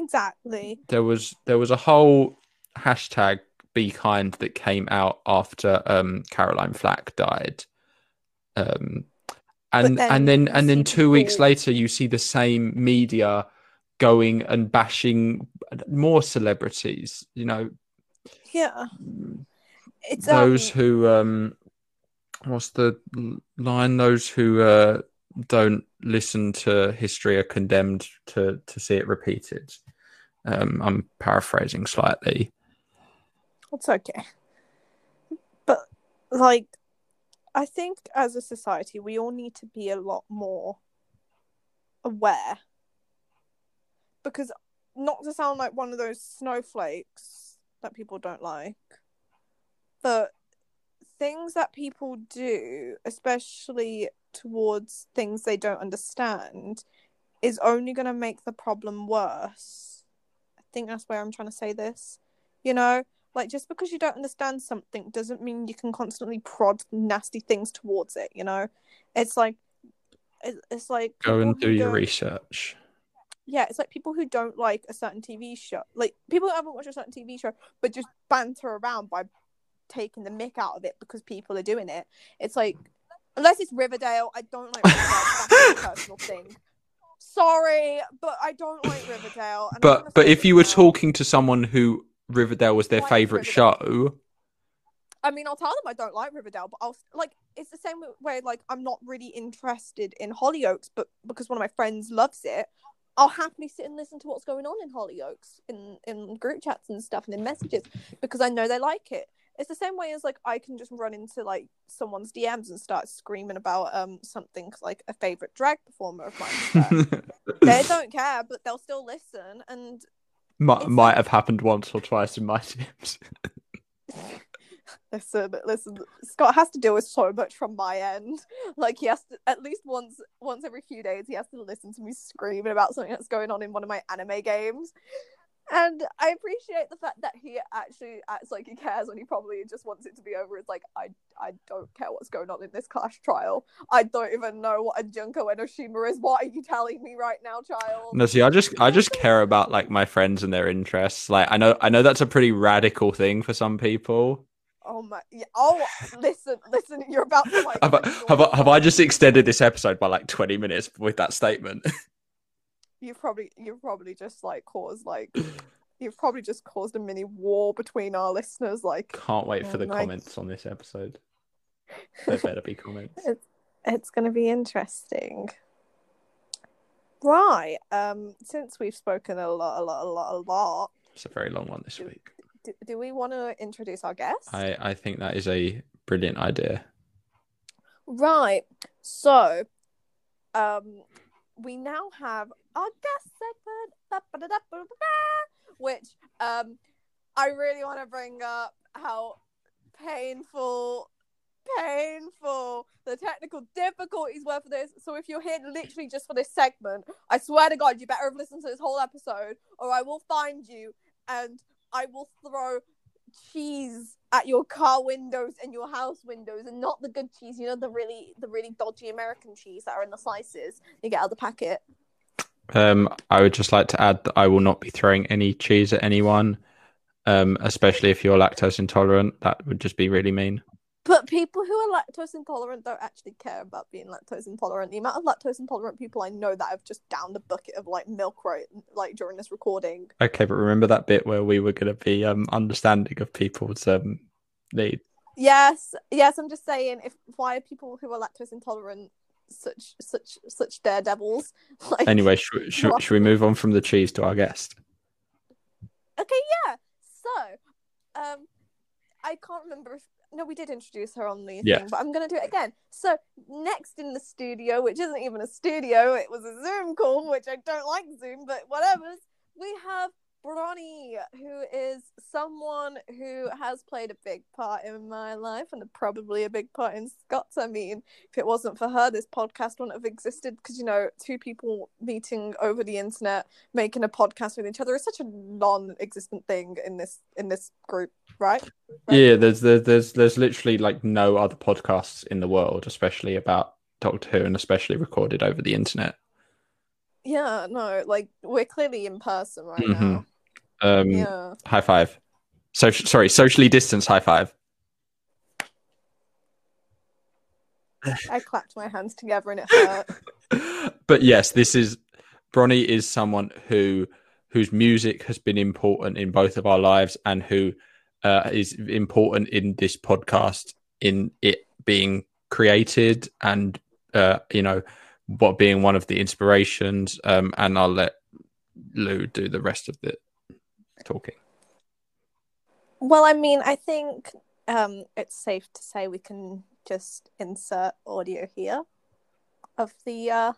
Exactly. There was there was a whole hashtag be kind that came out after um Caroline Flack died. Um and then and then and then two weeks later you see the same media going and bashing more celebrities, you know, yeah. It's those um, who um what's the line? Those who uh don't listen to history are condemned to to see it repeated um i'm paraphrasing slightly It's okay. But like I think as a society we all need to be a lot more aware. Because not to sound like one of those snowflakes that people don't like, but things that people do, especially towards things they don't understand, is only going to make the problem worse. Think that's where I'm trying to say this. You know, like just because you don't understand something doesn't mean you can constantly prod nasty things towards it. You know, it's like it's like go and do your research yeah, it's like people who don't like a certain TV show, like people who haven't watched a certain TV show, but just banter around by taking the mick out of it because people are doing it. It's like, unless it's Riverdale, I don't like Riverdale. That's a personal thing. Sorry, but I don't like Riverdale. and I'm gonna but but if you were talking to someone who riverdale was their is favorite Riverdale? show I mean, I'll tell them I don't like Riverdale, but I'll like it's the same way. Like, I'm not really interested in Hollyoaks, but because one of my friends loves it, I'll happily sit and listen to what's going on in Hollyoaks in in group chats and stuff and in messages because I know they like it. It's the same way as like I can just run into like someone's DMs and start screaming about um something like a favorite drag performer of mine. they don't care, but they'll still listen and might, might have happened once or twice in my tips Listen, listen. Scott has to deal with so much from my end. Like he has to at least once, once every few days, he has to listen to me screaming about something that's going on in one of my anime games. And I appreciate the fact that he actually acts like he cares when he probably just wants it to be over. It's like I, I don't care what's going on in this class trial. I don't even know what a Junko Enoshima is. What are you telling me right now, child? no see i just i just care about like my friends and their interests like i know i know that's a pretty radical thing for some people Oh my! Yeah, oh, listen, listen. You're about to like. have I, have, I, have I just extended this episode by like 20 minutes with that statement You've probably you've probably just like caused like you've probably just caused a mini war between our listeners. Like can't wait for the my- comments on this episode there better be comments it's it's gonna be interesting. Right. Um. Since we've spoken a lot, a lot, a lot, a lot, it's a very long one this week do, do we want to introduce our guest? i i think that is a brilliant idea Right. So, um, we now have our guest segment, which um, I really want to bring up how painful, painful the technical difficulties were for this. So, if you're here literally just for this segment, I swear to God, you better have listened to this whole episode, or I will find you and I will throw cheese at your car windows and your house windows and not the good cheese you know the really the really dodgy american cheese that are in the slices you get out of the packet. Um i would just like to add that i will not be throwing any cheese at anyone um especially if you're lactose intolerant. That would just be really mean But people who are lactose intolerant don't actually care about being lactose intolerant. The amount of lactose intolerant people I know that have just downed a bucket of like milk right like during this recording. Okay, but remember that bit where we were going to be um understanding of people's um need. Yes, yes. I'm just saying, if why are people who are lactose intolerant such such such daredevils? Like, Anyway, should, should, What? should we move on from the cheese to our guest? okay, yeah. So, um, I can't remember if no, we did introduce her on the Yeah. thing, but I'm gonna do it again. So next in the studio, which isn't even a studio, it was a Zoom call, which I don't like Zoom, but whatever. We have Bronny, who is someone who has played a big part in my life and probably a big part in Scott's. I mean, if it wasn't for her, this podcast wouldn't have existed because you know, two people meeting over the internet, making a podcast with each other is such a non-existent thing in this in this group, right? Right. Yeah, there's there's there's there's literally like no other podcasts in the world, especially about Doctor Who, and especially recorded over the internet. Yeah, no, like we're clearly in person right Mhm. now. Um, Yeah. High five. So sorry, socially distanced high five. I clapped my hands together and it hurt. but yes, this is Bronny is someone who whose music has been important in both of our lives and who uh, is important in this podcast in it being created and uh, you know what being one of the inspirations um, and I'll let Lou do the rest of the talking. well, I mean, I think um it's safe to say we can just insert audio here of the uh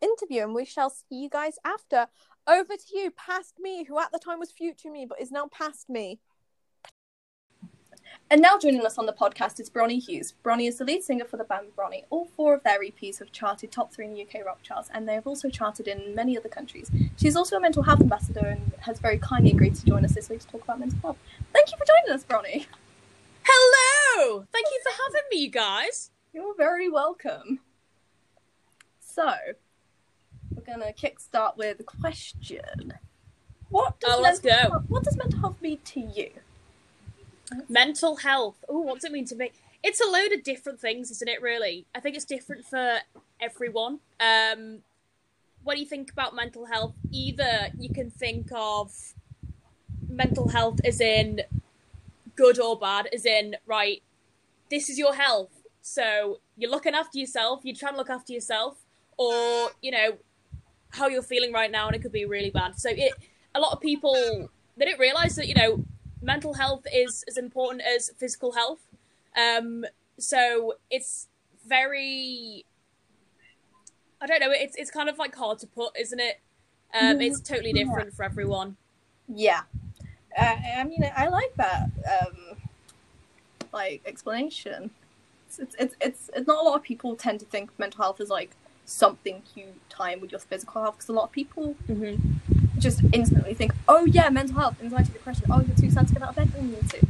interview and we shall see you guys after. Over to you, past me, who at the time was future me but is now past me. And now joining us on the podcast is Bronny Hughes. Bronny is the lead singer for the band Bronny. All four of their EPs have charted top three in the UK rock charts, and they have also charted in many other countries. She's also a mental health ambassador and has very kindly agreed to join us this week to talk about mental health. Thank you for joining us, Bronny. Hello! Thank you for having me, you guys. You're very welcome. So, we're gonna kickstart with a question. What does Oh, let's mental go. health- what does mental health mean to you? Mental health. Oh, what does it mean to me? It's a load of different things, isn't it, really? I think it's different for everyone. Um, when you think about mental health, either you can think of mental health as in good or bad, as in, right, this is your health. So you're looking after yourself, you're trying to look after yourself, or, you know, how you're feeling right now, and it could be really bad. So it, a lot of people, they don't realize that, you know, mental health is as important as physical health. Um, so it's very, I don't know, it's it's kind of like hard to put, isn't it? Um, it's totally different for everyone. Yeah, uh, I mean, I like that um, like explanation. It's, it's it's it's it's not a lot of people tend to think mental health is like something you time with your physical health because a lot of people Mm-hmm. Just instantly think, oh yeah, mental health, anxiety, depression. Oh, you're too sad to get out of bed oh, when you need to.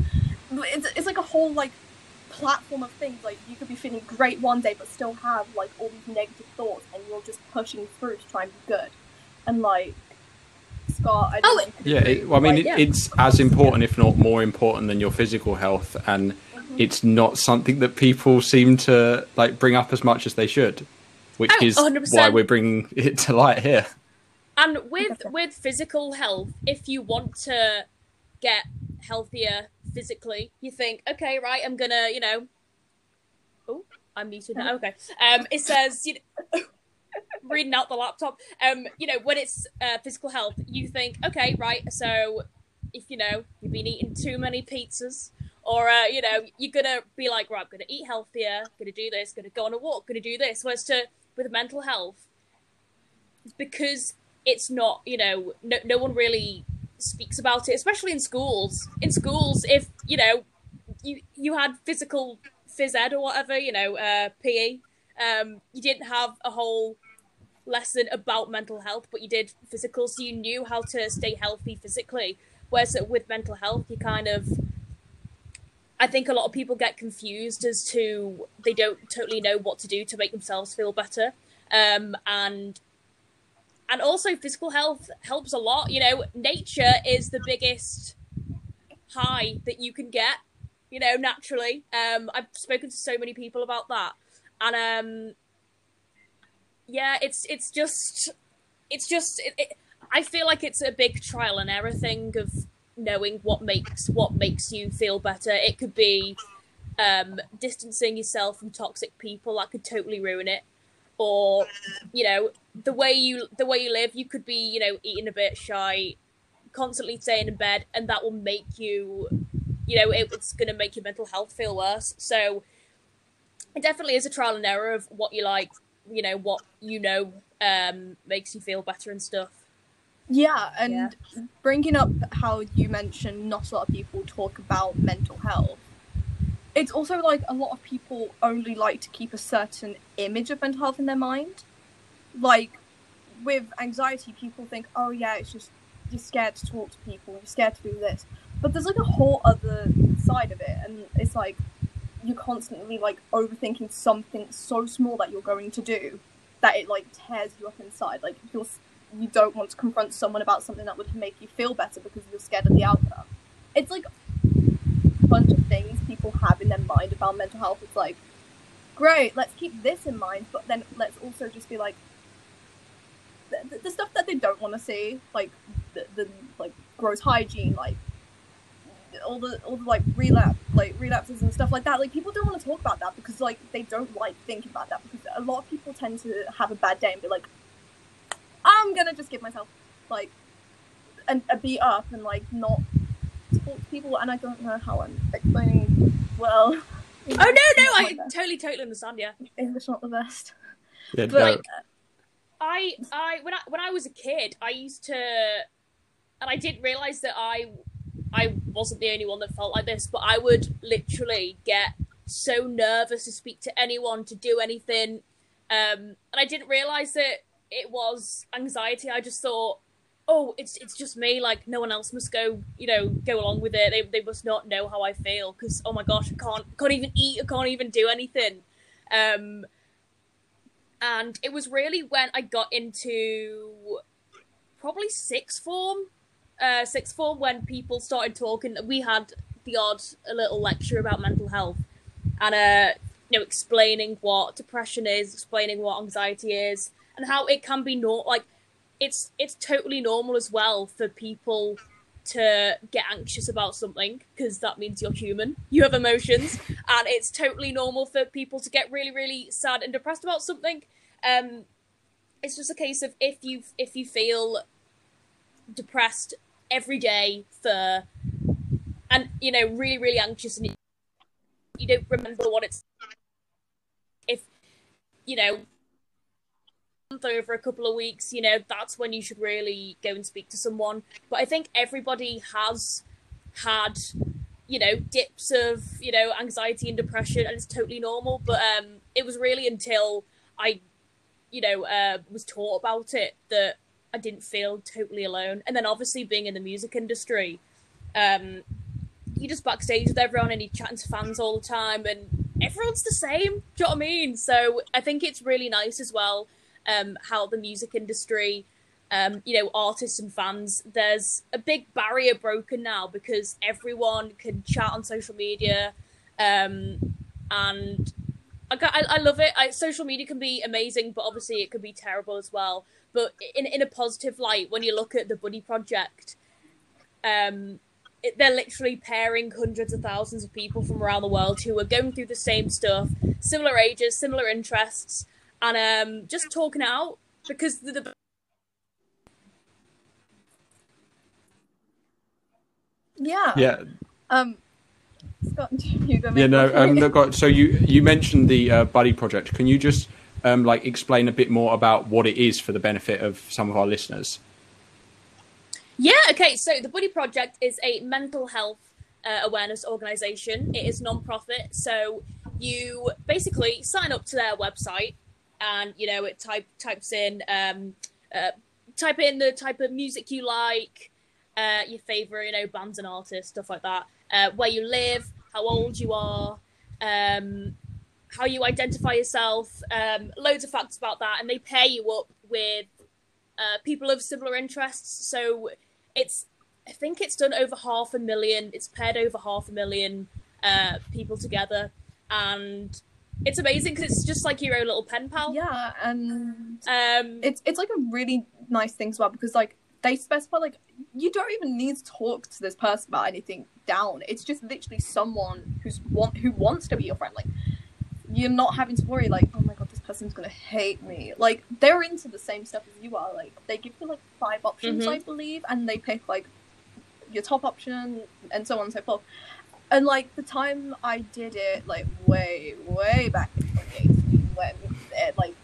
But It's it's like a whole like platform of things. Like you could be feeling great one day, but still have like all these negative thoughts, and you're just pushing through to try and be good. And like Scott, I don't Oh, know if you could Yeah, it, well, I mean, like, it, yeah. it's as important, if not more important, than your physical health, and mm-hmm. it's not something that people seem to like bring up as much as they should, which Oh, is 100%. why we're bringing it to light here. And with with physical health, if you want to get healthier physically, you think, okay, right, I'm gonna, you know, oh, I'm muted now. Okay, um, it says, you know, reading out the laptop. Um, you know, when it's uh, physical health, you think, okay, right, so if you know you've been eating too many pizzas. Or uh, you know you're gonna be like right, I'm gonna eat healthier, gonna do this, gonna go on a walk, gonna do this. Whereas to with mental health, because it's not you know no, no one really speaks about it especially in schools in schools if you know you you had physical phys ed or whatever you know uh pe um you didn't have a whole lesson about mental health but you did physical so you knew how to stay healthy physically whereas with mental health you kind of I think a lot of people get confused as to they don't totally know what to do to make themselves feel better. Um, and and also physical health helps a lot. You know, nature is the biggest high that you can get. you know, naturally. Um, I've spoken to so many people about that, and um, yeah, it's it's just it's just it, it, I feel like it's a big trial and error thing of knowing what makes what makes you feel better. It could be um, distancing yourself from toxic people that could totally ruin it, or you know the way you the way you live. You could be you know eating a bit shy, constantly staying in bed, and that will make you you know it, it's going to make your mental health feel worse. So it definitely is a trial and error of what you like, you know what you know um, makes you feel better and stuff. Yeah, and bringing up how you mentioned not a lot of people talk about mental health. It's also like a lot of people only like to keep a certain image of mental health in their mind. Like with anxiety, people think, oh yeah, it's just you're scared to talk to people, you're scared to do this. But there's like a whole other side of it, and it's like you're constantly like overthinking something so small that you're going to do that it like tears you up inside. Like you're you don't want to confront someone about something that would make you feel better because you're scared of the outcome. It's like a bunch of things people have in their mind about mental health. It's like, great, let's keep this in mind, but then let's also just be like, the, the stuff that they don't want to see, like the, the like gross hygiene, like all the all the like relapse like relapses and stuff like that. Like people don't want to talk about that because like they don't like thinking about that because a lot of people tend to have a bad day and be like, I'm gonna just give myself like an, a beat up and like not talk to people. And I don't know how I'm explaining well. Oh no, no, I totally, totally understand. Yeah, English not the best. Yeah, But no, like, I, I, when I when I was a kid, I used to, and I didn't realize that I, I wasn't the only one that felt like this, but I would literally get so nervous to speak to anyone, to do anything, um, and I didn't realize that it was anxiety. I just thought, oh, it's it's just me. Like no one else must go, you know, go along with it. They they must not know how I feel because oh my gosh, I can't can't even eat. I can't even do anything. Um, and it was really when I got into probably sixth form, uh, sixth form when people started talking. We had the odd a little lecture about mental health, and uh, you know, explaining what depression is, explaining what anxiety is, and how it can be not like it's it's totally normal as well for people to get anxious about something because that means you're human. You have emotions. And it's totally normal for people to get really really sad and depressed about something. Um it's just a case of if you if you feel depressed every day for and you know really really anxious and you, don't remember what it's if you know over a couple of weeks, you know, that's when you should really go and speak to someone. But I think everybody has had, you know, dips of, you know, anxiety and depression, and it's totally normal. But um, it was really until I, you know, uh, was taught about it that I didn't feel totally alone. And then obviously being in the music industry, um, you just backstage with everyone and you're chatting to fans all the time, and everyone's the same. Do you know what I mean? So I think it's really nice as well um, how the music industry, um, you know, artists and fans, there's a big barrier broken now because everyone can chat on social media, um, and I, I, I love it. I, social media can be amazing, but obviously it can be terrible as well. But in in a positive light, when you look at the Buddy Project, um, it, they're literally pairing hundreds of thousands of people from around the world who are going through the same stuff, similar ages, similar interests, and um, just talking out because the, the yeah. yeah, Um, Scott, you go. yeah. No, one. um, no, got, so you you mentioned the uh, Buddy Project. Can you just um, like explain a bit more about what it is for the benefit of some of our listeners? Yeah, okay. So the Buddy Project is a mental health uh, awareness organization. It is non-profit, so you basically sign up to their website, and you know it type types in um, uh, type in the type of music you like, uh, your favorite, you know, bands and artists, stuff like that. Uh, where you live, how old you are, um, how you identify yourself, um, loads of facts about that, and they pair you up with uh, people of similar interests. So it's, I think it's done over half a million. It's paired over half a million uh, people together, and it's amazing because it's just like your own little pen pal. Yeah, and Um, it's it's like a really nice thing as well because like they specify like you don't even need to talk to this person about anything down. It's just literally someone who's want who wants to be your friend. Like you're not having to worry like oh my god this person's gonna hate me. Like they're into the same stuff as you are. Like they give you like five options Mhm. I believe, and they pick like your top option and so on and so forth. And like the time I did it, like way way back in 2018 when it like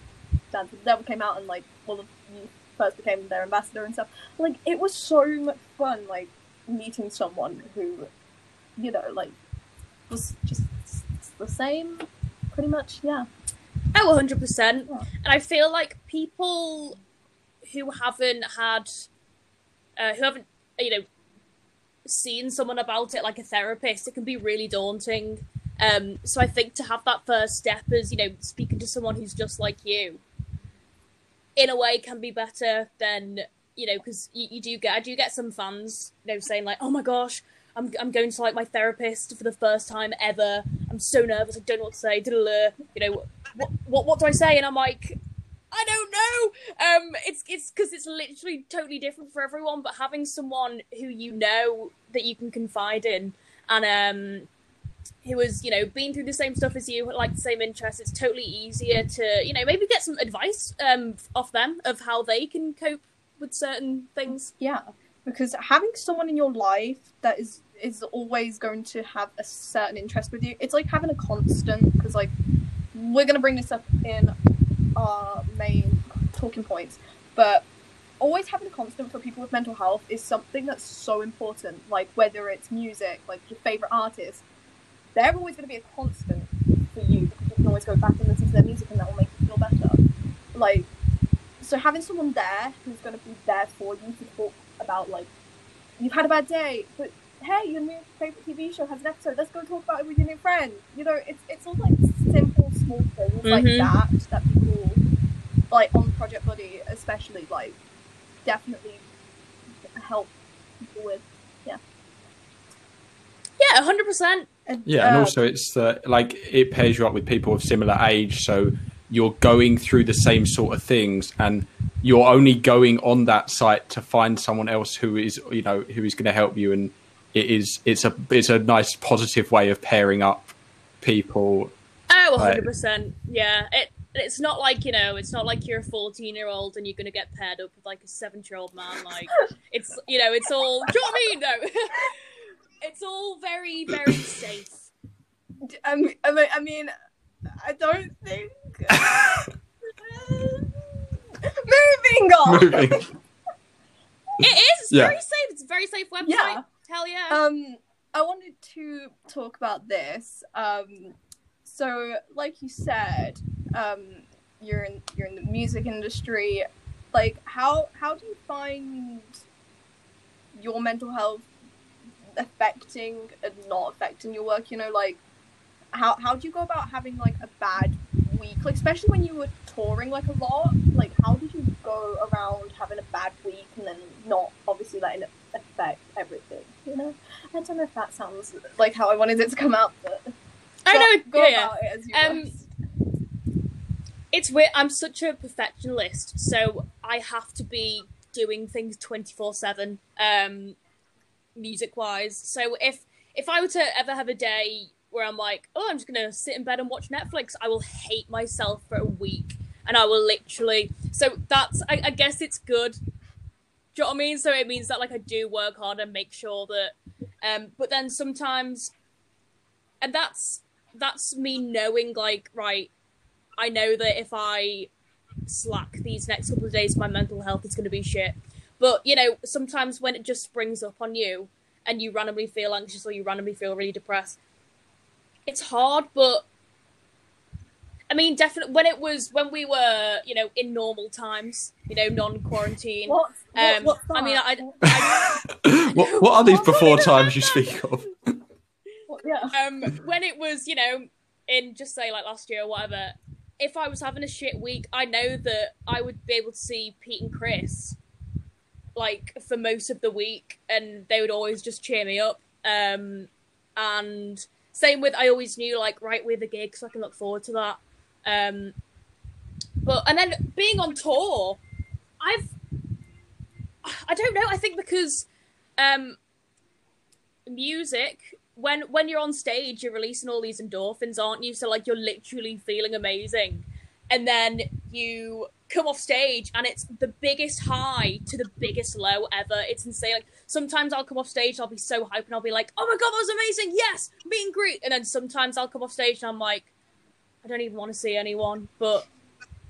Dance of the Devil came out and like all of you first became their ambassador and stuff. Like it was so much fun, like meeting someone who, you know, like was just the same, pretty much. Yeah. Oh, 100%. Yeah. And I feel like people who haven't had, uh, who haven't, you know, seen someone about it like a therapist, it can be really daunting. Um, so I think to have that first step as, you know, speaking to someone who's just like you, in a way can be better than, you know, because you, you do get, I do get some fans, you know, saying like, oh my gosh, I'm, I'm going to like my therapist for the first time ever. I'm so nervous. I don't know what to say. You know, what, what, what do I say? And I'm like, I don't know. Um, it's it's because it's literally totally different for everyone. But having someone who you know that you can confide in, and um, who has you know been through the same stuff as you, like the same interests, it's totally easier to you know maybe get some advice um off them of how they can cope with certain things. Yeah, because having someone in your life that is is always going to have a certain interest with you, it's like having a constant. Because like we're gonna bring this up in our main talking points, but always having a constant for people with mental health is something that's so important. Like whether it's music, like your favorite artist, they're always going to be a constant for you because you can always go back and listen to their music, and that will make you feel better. Like so having someone there who's going to be there for you to talk about like you've had a bad day but hey your new favorite tv show has an episode let's go talk about it with your new friend you know it's it's all like simple small things like Mhm. that that people like on project buddy especially like definitely help people with Yeah, yeah, hundred percent. and, Yeah, and uh, also it's uh, like it pairs you up with people of similar age, so you're going through the same sort of things, and you're only going on that site to find someone else who is, you know, who is going to help you, and it is it's a it's a nice positive way of pairing up people. Oh, 100%. Yeah. It it's not like, you know, it's not like you're a 14-year-old and you're going to get paired up with like a 7-year-old man like it's, you know, it's all Do you know what I mean? No. it's all very very safe. I mean, I mean, I don't think. Moving on. Moving. It is. It's Yeah. very safe. It's a very safe website. Yeah. Hell yeah. Um, I wanted to talk about this. Um, so, like you said, um, you're in you're in the music industry. Like, how how do you find your mental health affecting and not affecting your work? You know, like how how do you go about having like a bad week? Like, especially when you were touring like a lot. Like, how did you go around having a bad week and then not obviously letting it affect everything? You know, I don't know if that sounds like how I wanted it to come out, but I know. go yeah, yeah. about it as you Um, must. it's weird. I'm such a perfectionist, so I have to be doing things twenty four seven, um, music wise. So if if I were to ever have a day where I'm like, oh, I'm just gonna sit in bed and watch Netflix, I will hate myself for a week, and I will literally. So that's. I, I guess it's good. Do you know what I mean? So it means that like I do work hard and make sure that. Um, but then sometimes, and that's that's me knowing like right I know that if I slack these next couple of days, my mental health is going to be shit. But you know, sometimes when it just springs up on you and you randomly feel anxious or you randomly feel really depressed, it's hard. But I mean, definitely when it was when we were, you know, in normal times, you know, non-quarantine. What? what Um, I mean, that? I, what, what are these before times you speak of? Yeah. um, when it was, you know, in just say like last year or whatever, if I was having a shit week, I know that I would be able to see Pete and Chris like for most of the week, and they would always just cheer me up. Um, and same with I always knew like right with the gig, so I can look forward to that. Um, but and then being on tour, I've I don't know. I think because um, music when when you're on stage, you're releasing all these endorphins, aren't you? So like you're literally feeling amazing, and then you come off stage and it's the biggest high to the biggest low ever. It's insane. Like sometimes I'll come off stage, I'll be so hyped, and I'll be like, "Oh my god, that was amazing! Yes, meet and greet." And then sometimes I'll come off stage and I'm like, I don't even want to see anyone, but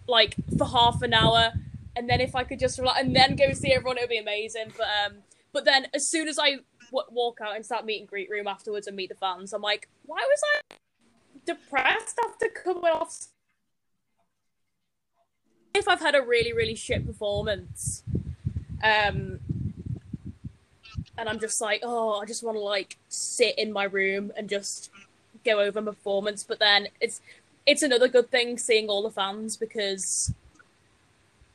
like for half an hour, and then if I could just relax and then go see everyone, it would be amazing. But um, but then as soon as I walk out and start meet and greet room afterwards and meet the fans, I'm like, why was I depressed after coming off? If I've had a really really shit performance, um, and I'm just like, oh, I just want to like sit in my room and just go over my performance. But then it's it's another good thing seeing all the fans because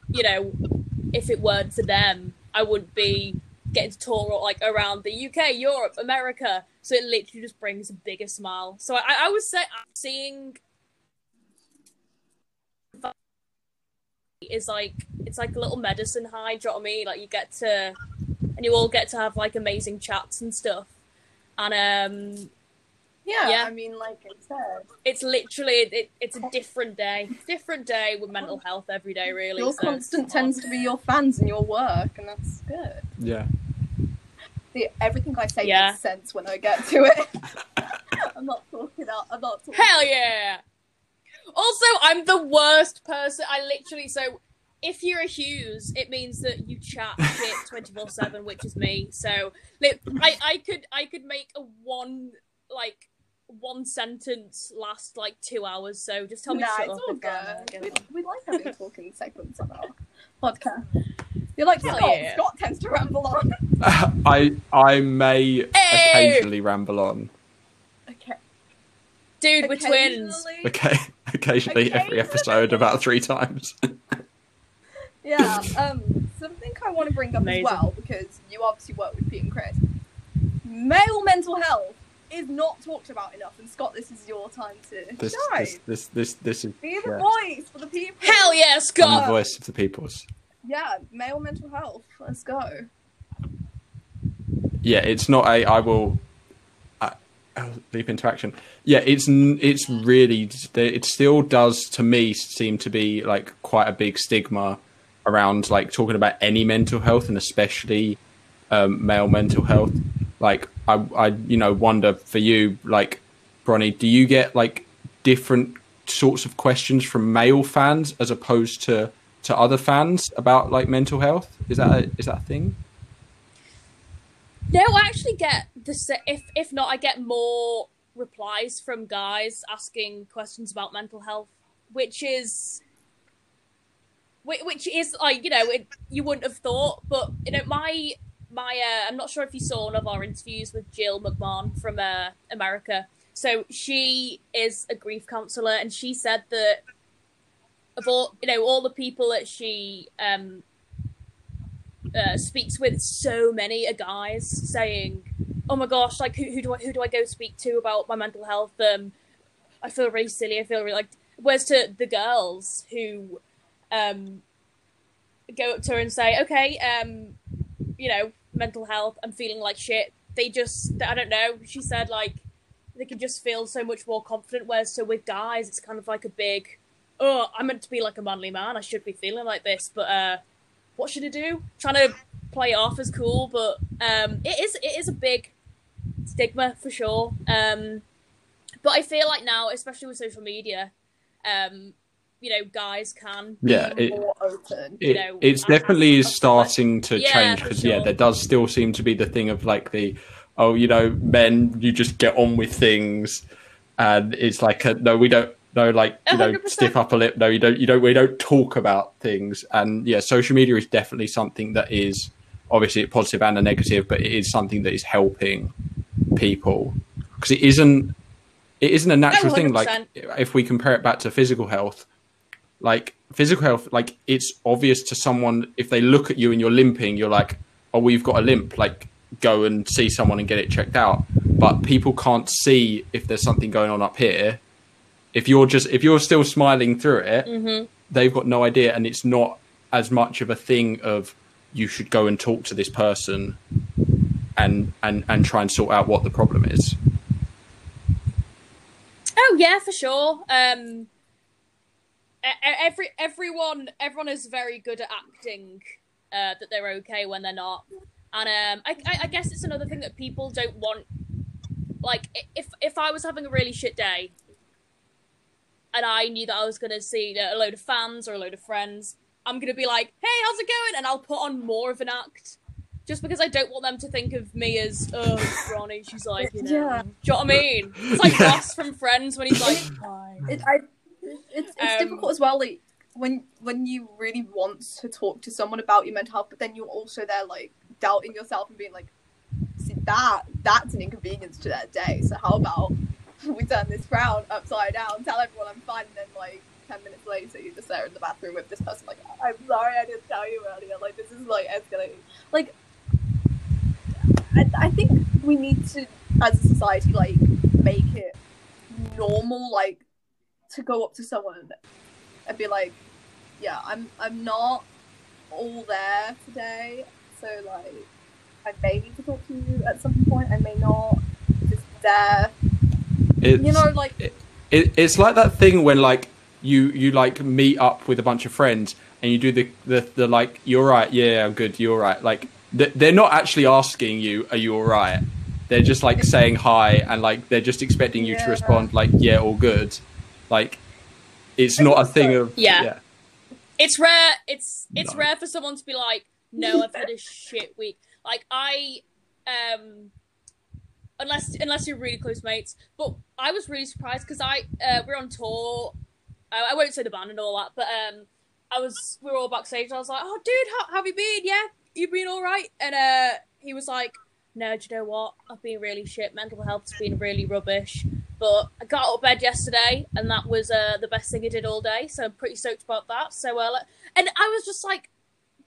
you know if it weren't for them, I wouldn't be getting to tour like around the UK, Europe, America. So it literally just brings a bigger smile. So I, I was say, seeing is like it's like a little medicine high. Do you know what I mean? Like you get to and you all get to have like amazing chats and stuff. And um Yeah, Yeah. I mean, like I said, it's literally it, it's a different day. Different day with mental health every day really. your so constant tends to be your fans and your work, and that's good. Yeah. Everything I say Yeah. makes sense when I get to it. I'm not talking out. I'm not talking. Hell yeah! Also, I'm the worst person. I literally so if you're a Hughes, it means that you chat shit twenty four seven, which is me. So li- I I could I could make a one like one sentence last like two hours. So just tell me Nah, shut it's up. all good. We, we like having talking segments on our podcast. You're like Scott. yeah. Scott tends to ramble on. I I may Hey! occasionally ramble on. Okay. Dude, we're twins. Occasionally- Okay, occasionally every episode about three times. Yeah. Um. Something I want to bring up Amazing. as well because you obviously work with Pete and Chris. Male mental health is not talked about enough, and Scott, this is your time to This shine. this this this, this is Be the yeah. voice for the people. Hell yeah, I'm the Scott! voice of the peoples. Yeah, male mental health. Let's go. Yeah, it's not a. I will. I, leap into action. Yeah, it's it's really it still does to me seem to be like quite a big stigma around like talking about any mental health and especially um, male mental health. Like I, I you know wonder for you like Bronny, do you get like different sorts of questions from male fans as opposed to to other fans about like mental health? Is that a, is that a thing? No, I actually get the if if not, I get more replies from guys asking questions about mental health, which is which is like you know it, you wouldn't have thought, but you know my my uh, I'm not sure if you saw one of our interviews with Jill McMahon from uh, America. So she is a grief counselor, and she said that of all you know all the people that she um uh, speaks with so many a guys saying, "Oh my gosh, like who, who do I who do I go speak to about my mental health? Um, I feel really silly. I feel really like." Whereas to the girls who um go up to her and say, "Okay, um, you know, mental health. I'm feeling like shit." They just, I don't know. She said like they can just feel so much more confident. Whereas so with guys, it's kind of like a big, "Oh, I'm meant to be like a manly man. I should be feeling like this," but uh what should I do? Trying to play it off as cool, but um, it is it is a big stigma for sure. Um, but I feel like now, especially with social media, um, you know, guys can Yeah, Be it, more open. you know, it's definitely is starting to Yeah, change because yeah, there does still seem to be the thing of like the oh, you know, men you just get on with things, and it's like a, no, we don't. No, like you know, 100%. stiff upper lip. No, you don't. You don't. We don't talk about things. And yeah, social media is definitely something that is obviously a positive and a negative, but it is something that is helping people because it isn't. It isn't a natural thing. Like if we compare it back to physical health, like physical health, like it's obvious to someone if they look at you and you're limping, you're like, oh, we've got a limp. Like go and see someone and get it checked out. But people can't see if there's something going on up here. If you're just if you're still smiling through it, hmm they've got no idea, and it's not as much of a thing of you should go and talk to this person and and and try and sort out what the problem is. Oh yeah, for sure. Um, every everyone everyone is very good at acting uh, that they're okay when they're not, and um, I, I, I guess it's another thing that people don't want. Like if if I was having a really shit day, and I knew that I was going to see a load of fans or a load of friends, I'm going to be like, "Hey, how's it going?" and I'll put on more of an act. Just because I don't want them to think of me as, oh, Ronnie, she's like, you know. Yeah. Do you know what I mean? It's like Yeah. Ross from Friends when he's like, hi. It, I, it's it's Um, difficult as well. Like when when you really want to talk to someone about your mental health, but then you're also there like doubting yourself and being like, see that that's an inconvenience to their day. So how about we turn this frown upside down, tell everyone I'm fine, and then like ten minutes later you're just there in the bathroom with this person like, I'm sorry I didn't tell you earlier. Like this is like escalating. Like I, I think we need to, as a society, like make it normal, like to go up to someone and be like, "Yeah, I'm I'm not all there today, so like I may need to talk to you at some point. I may not just there. It's, You know, like it, it's like that thing when like you you like meet up with a bunch of friends and you do the the, the like you're right yeah i'm good you're right like th- they're not actually asking you are you all right they're just like saying hi and like they're just expecting you to respond like yeah all good like it's not a thing of Yeah. It's rare. It's it's No. rare for someone to be like, "No, I've had a shit week." Like I, um, unless unless you're really close mates. But I was really surprised because I uh, we're on tour. I, I won't say the band and all that, but um, I was we were all backstage. I was like, "Oh, dude, how, how have you been? Yeah, you been all right?" And uh, he was like, "No, do you know what? I've been really shit. Mental health's been really rubbish." But I got out of bed yesterday, and that was uh, the best thing I did all day. So I'm pretty stoked about that. So, uh, and I was just like,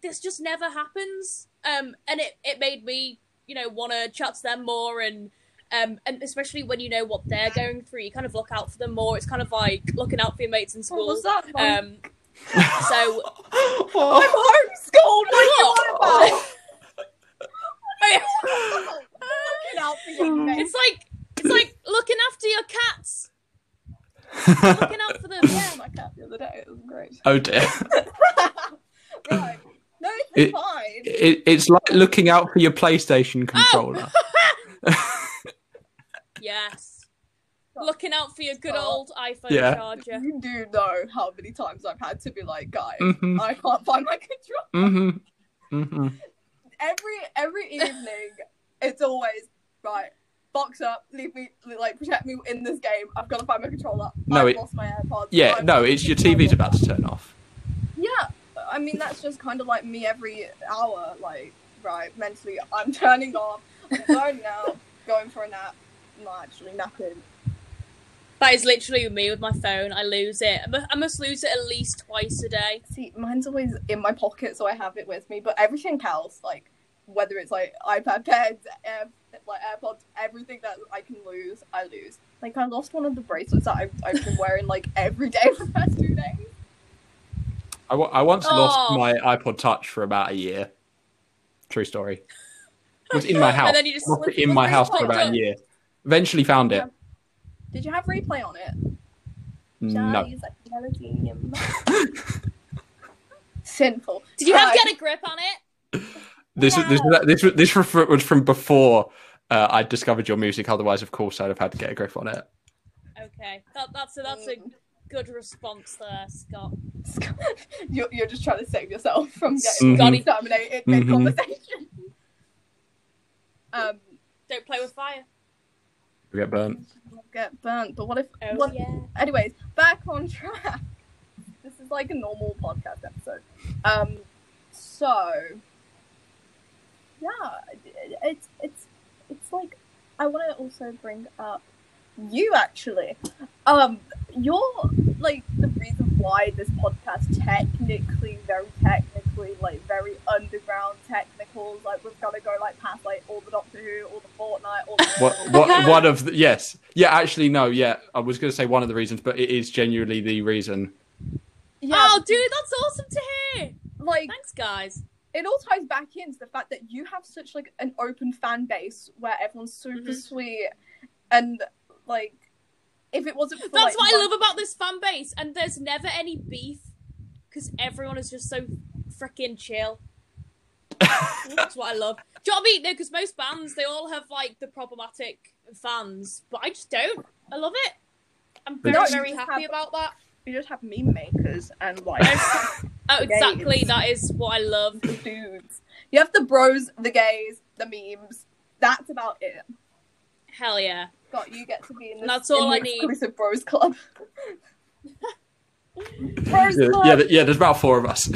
this just never happens. Um, and it, it made me, you know, want to chat to them more, and um, and especially when you know what they're going through, you kind of look out for them more. It's kind of like looking out for your mates in school. what school. was that? Um, so I'm homeschooled. What are you on about? Looking out for your mates. it's like it's like looking after your cats, looking out for them. Yeah, my cat the other day. It was great. oh dear right. No, it's It- fine. it, it's like looking out for your playstation controller Yes, looking out for your good Stop. old iPhone Yeah. charger. You do know how many times I've had to be like, guys, hmm I can't find my control. hmm hmm Every every evening, it's always right. Box up, leave me, like protect me in this game. I've got to find my controller. No, I've it- lost my AirPods. yeah I've no it's your tv's about to turn off Yeah, I mean that's just kind of like me every hour. Like, right, mentally, I'm turning off. I'm going out, going for a nap. Not actually napping. That is literally me with my phone. I lose it. I must lose it at least twice a day. See, mine's always in my pocket, so I have it with me. But everything else, like whether it's like iPad, pens, Air, like AirPods, everything that I can lose, I lose. Like I lost one of the bracelets that I've, I've been wearing like every day for the past two days. I, I once Oh. lost my iPod Touch for about a year. True story. It was in my house. And then you just Lost it in my house for about a year. Eventually found it. Did you have replay on it? No. Charlie's like, melody in my- Sinful. Did you have Right. get a grip on it? This was this was- this this was from- before uh, I discovered your music. Otherwise, of course, I'd have had to get a grip on it. Okay, that, that's a that's a good response there, Scott. you're, you're just trying to save yourself from getting Mhm. terminated mid Mhm. conversation. Um, Don't play with fire. We get burnt. get burnt. But what if? Oh what, yeah. Anyways, back on track. This is like a normal podcast episode. Um, so yeah, it's it's it's like I want to also bring up you actually. Um, you're like the reason why this podcast technically, very technically, basically like very underground technicals. Like we've got to go like past like all the Doctor Who, all the Fortnite, all the. What, what, one of the, yes, yeah, actually, no, yeah, I was going to say one of the reasons, but it is genuinely the reason. Yeah, Oh, dude, that's awesome to hear. like Thanks, guys. it all ties back into the fact that you have such like an open fan base where everyone's super Mhm. sweet and like if it wasn't for That's like, what I love about this fan base, and there's never any beef because everyone is just so freaking chill. That's what I love. Do you know what I mean? No, because most bands they all have like the problematic fans, but I just don't. I love it. I'm very, No, very happy have- about that. you just have meme makers and like Oh, exactly. Gays. That is what I love. the dudes. You have the bros, the gays, the memes. That's about it. Hell yeah. Got you get to be in this That's all in the I need. exclusive bros club. bros Yeah, club. yeah, yeah, there's about four of us.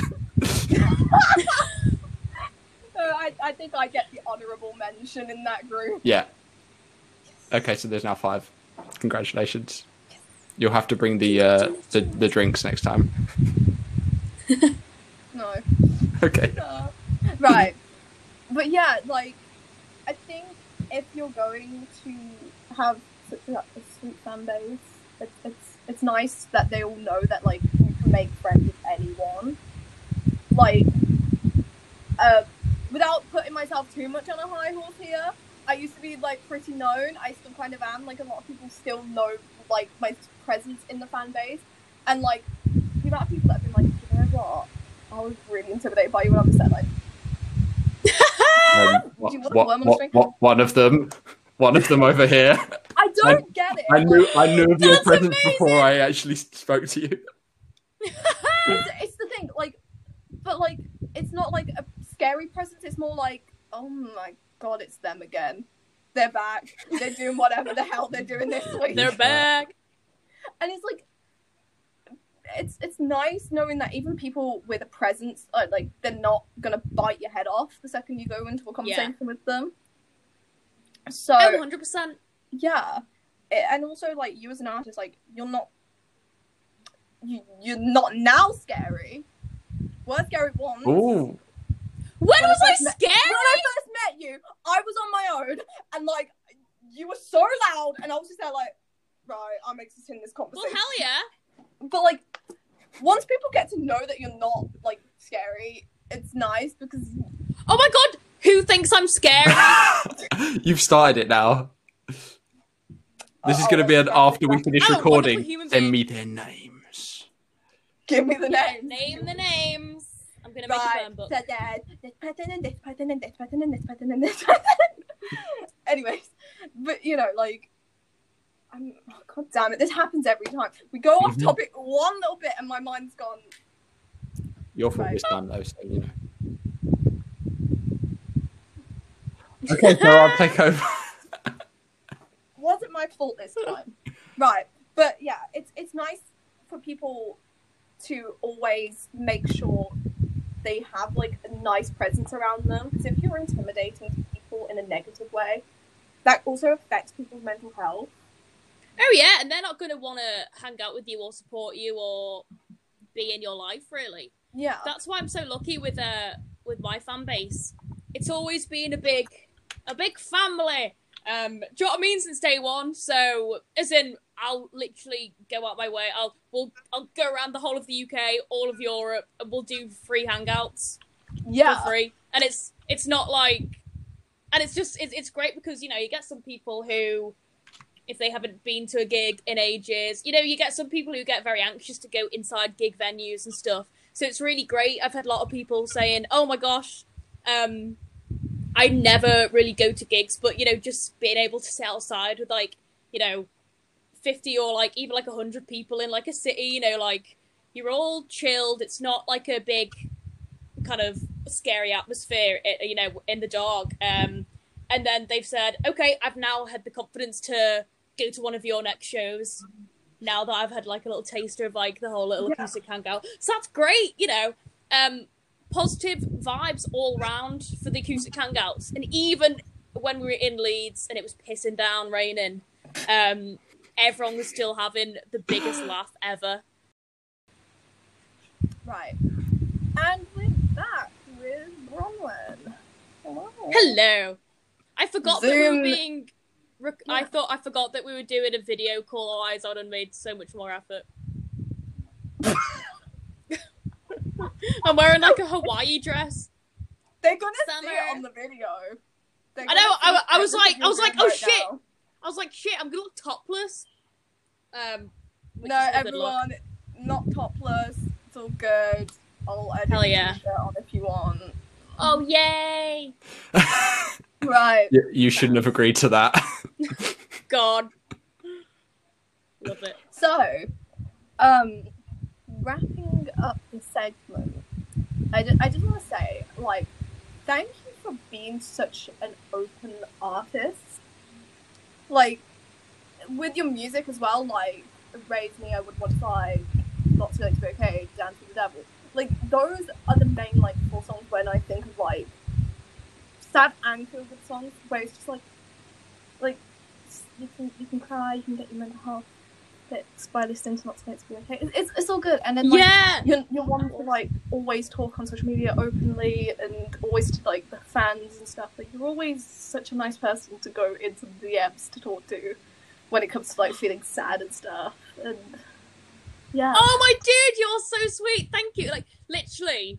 I, I think I get the honourable mention in that group. yeah. Okay, so there's now five. Congratulations. You'll have to bring the uh, the, the drinks next time. No. Okay. Uh, right. But yeah, like, I think if you're going to have such a, a sweet fan base, it's, it's it's nice that they all know that like you can make friends with anyone. Like, uh, without putting myself too much on a high horse here, I used to be like pretty known. I still kind of am. Like a lot of people still know like my presence in the fan base, and like the amount of people that have been like, you know what, I was really intimidated by you when I was said like. Um, what, what- one what- one of them, one of them over here. I don't get it. I knew I knew of your presence amazing. before I actually spoke to you. It's, it's the thing, like, but like, it's not like a scary presence. It's more like, oh my god, it's them again. They're back. They're doing whatever the hell they're doing this week. They're back. and it's like, it's it's nice knowing that even people with a presence, are, like, they're not gonna bite your head off the second you go into a conversation with them. So Oh, 100%. yeah It- and also like you as an artist like you're not you, you're not now scary we're scary once Ooh. When When was I I first met- scared? when i first met you i was on my own and like you were so loud and i was just there like right i'm exiting this conversation. Well, hell yeah. but like once people get to know that you're not like scary it's nice because Oh my god, who thinks I'm scary? You've started it now. This is uh, Oh, going to be an after we finish Oh, recording. wonderful human Send me their names. give me the name Name the names. I'm gonna make a Right, burn book. so then this person and this person and this person and this person and this person. Anyways, but you know, like, I'm, oh, god damn it, this happens every time. We go off Mhm. topic one little bit and my mind's gone. Your fault Right. this time, though, so you know. Okay, so I'll take over. Wasn't my fault this time, right? But yeah, it's it's nice for people to always make sure they have like a nice presence around them. Because if you're intimidating to people in a negative way, that also affects people's mental health. Oh yeah, and they're not gonna want to hang out with you or support you or be in your life really. Yeah. That's why I'm so lucky with uh with my fan base. It's always been a big a big family. Um, do you know what I mean? Since day one. So as in, I'll literally go out my way. I'll we'll I'll go around the whole of the UK, all of Europe, and we'll do free hangouts yeah. for free. And it's it's not like, and it's just it's it's great because you know you get some people who, if they haven't been to a gig in ages, you know you get some people who get very anxious to go inside gig venues and stuff. So it's really great. I've had a lot of people saying, "Oh my gosh, um, I never really go to gigs, but you know just being able to sit outside with like you know." 50 or like even like 100 people in like a city you know like you're all chilled it's not like a big kind of scary atmosphere, eh, you know, in the dark. Um, and then they've said, okay, I've now had the confidence to go to one of your next shows. Now that I've had like a little taster of like the whole little Yeah. acoustic hangout, so that's great, you know. Um, positive vibes all round for the acoustic hangouts, and even when we were in Leeds and it was pissing down, raining, um, everyone was still having the biggest laugh ever. Right. And with back with Bronwyn. Hello. Hello. I forgot that we were being. Rec- I thought I forgot that we were doing a video call. All eyes on and made so much more effort. I'm wearing like a Hawaii dress. They're gonna see it on the video. They're I know, I- I was like- I was like, oh, right shit. now. I was like, shit, I'm gonna look topless. Um, No, is a good look. everyone, not topless. It's all good. I'll edit Hell yeah. on if you want. Oh yay! Right. You- you shouldn't have agreed to that. God, love it. So, um, wrapping up the segment, I just, I just want to say, like, thank you for being such an open artist. Like, with your music as well, like, Raise Me, I Would Want to Fly, Not Too Late to Be Okay, Dance with the Devil. Like, those are the main, like, four songs when I think of, like, sad and feel good songs, where it's just, like, like, you can, you can cry, you can get your mental health fixed by listening to Not Late to Be Okay. It's, it's, it's all good. And then, like, yeah, you're, you're one to like always talk on social media openly and always to like the fans and stuff. Like you're always such a nice person to go into the DMs to talk to when it comes to like feeling sad and stuff. And yeah, Oh my dude, you're so sweet. Thank you. Like literally,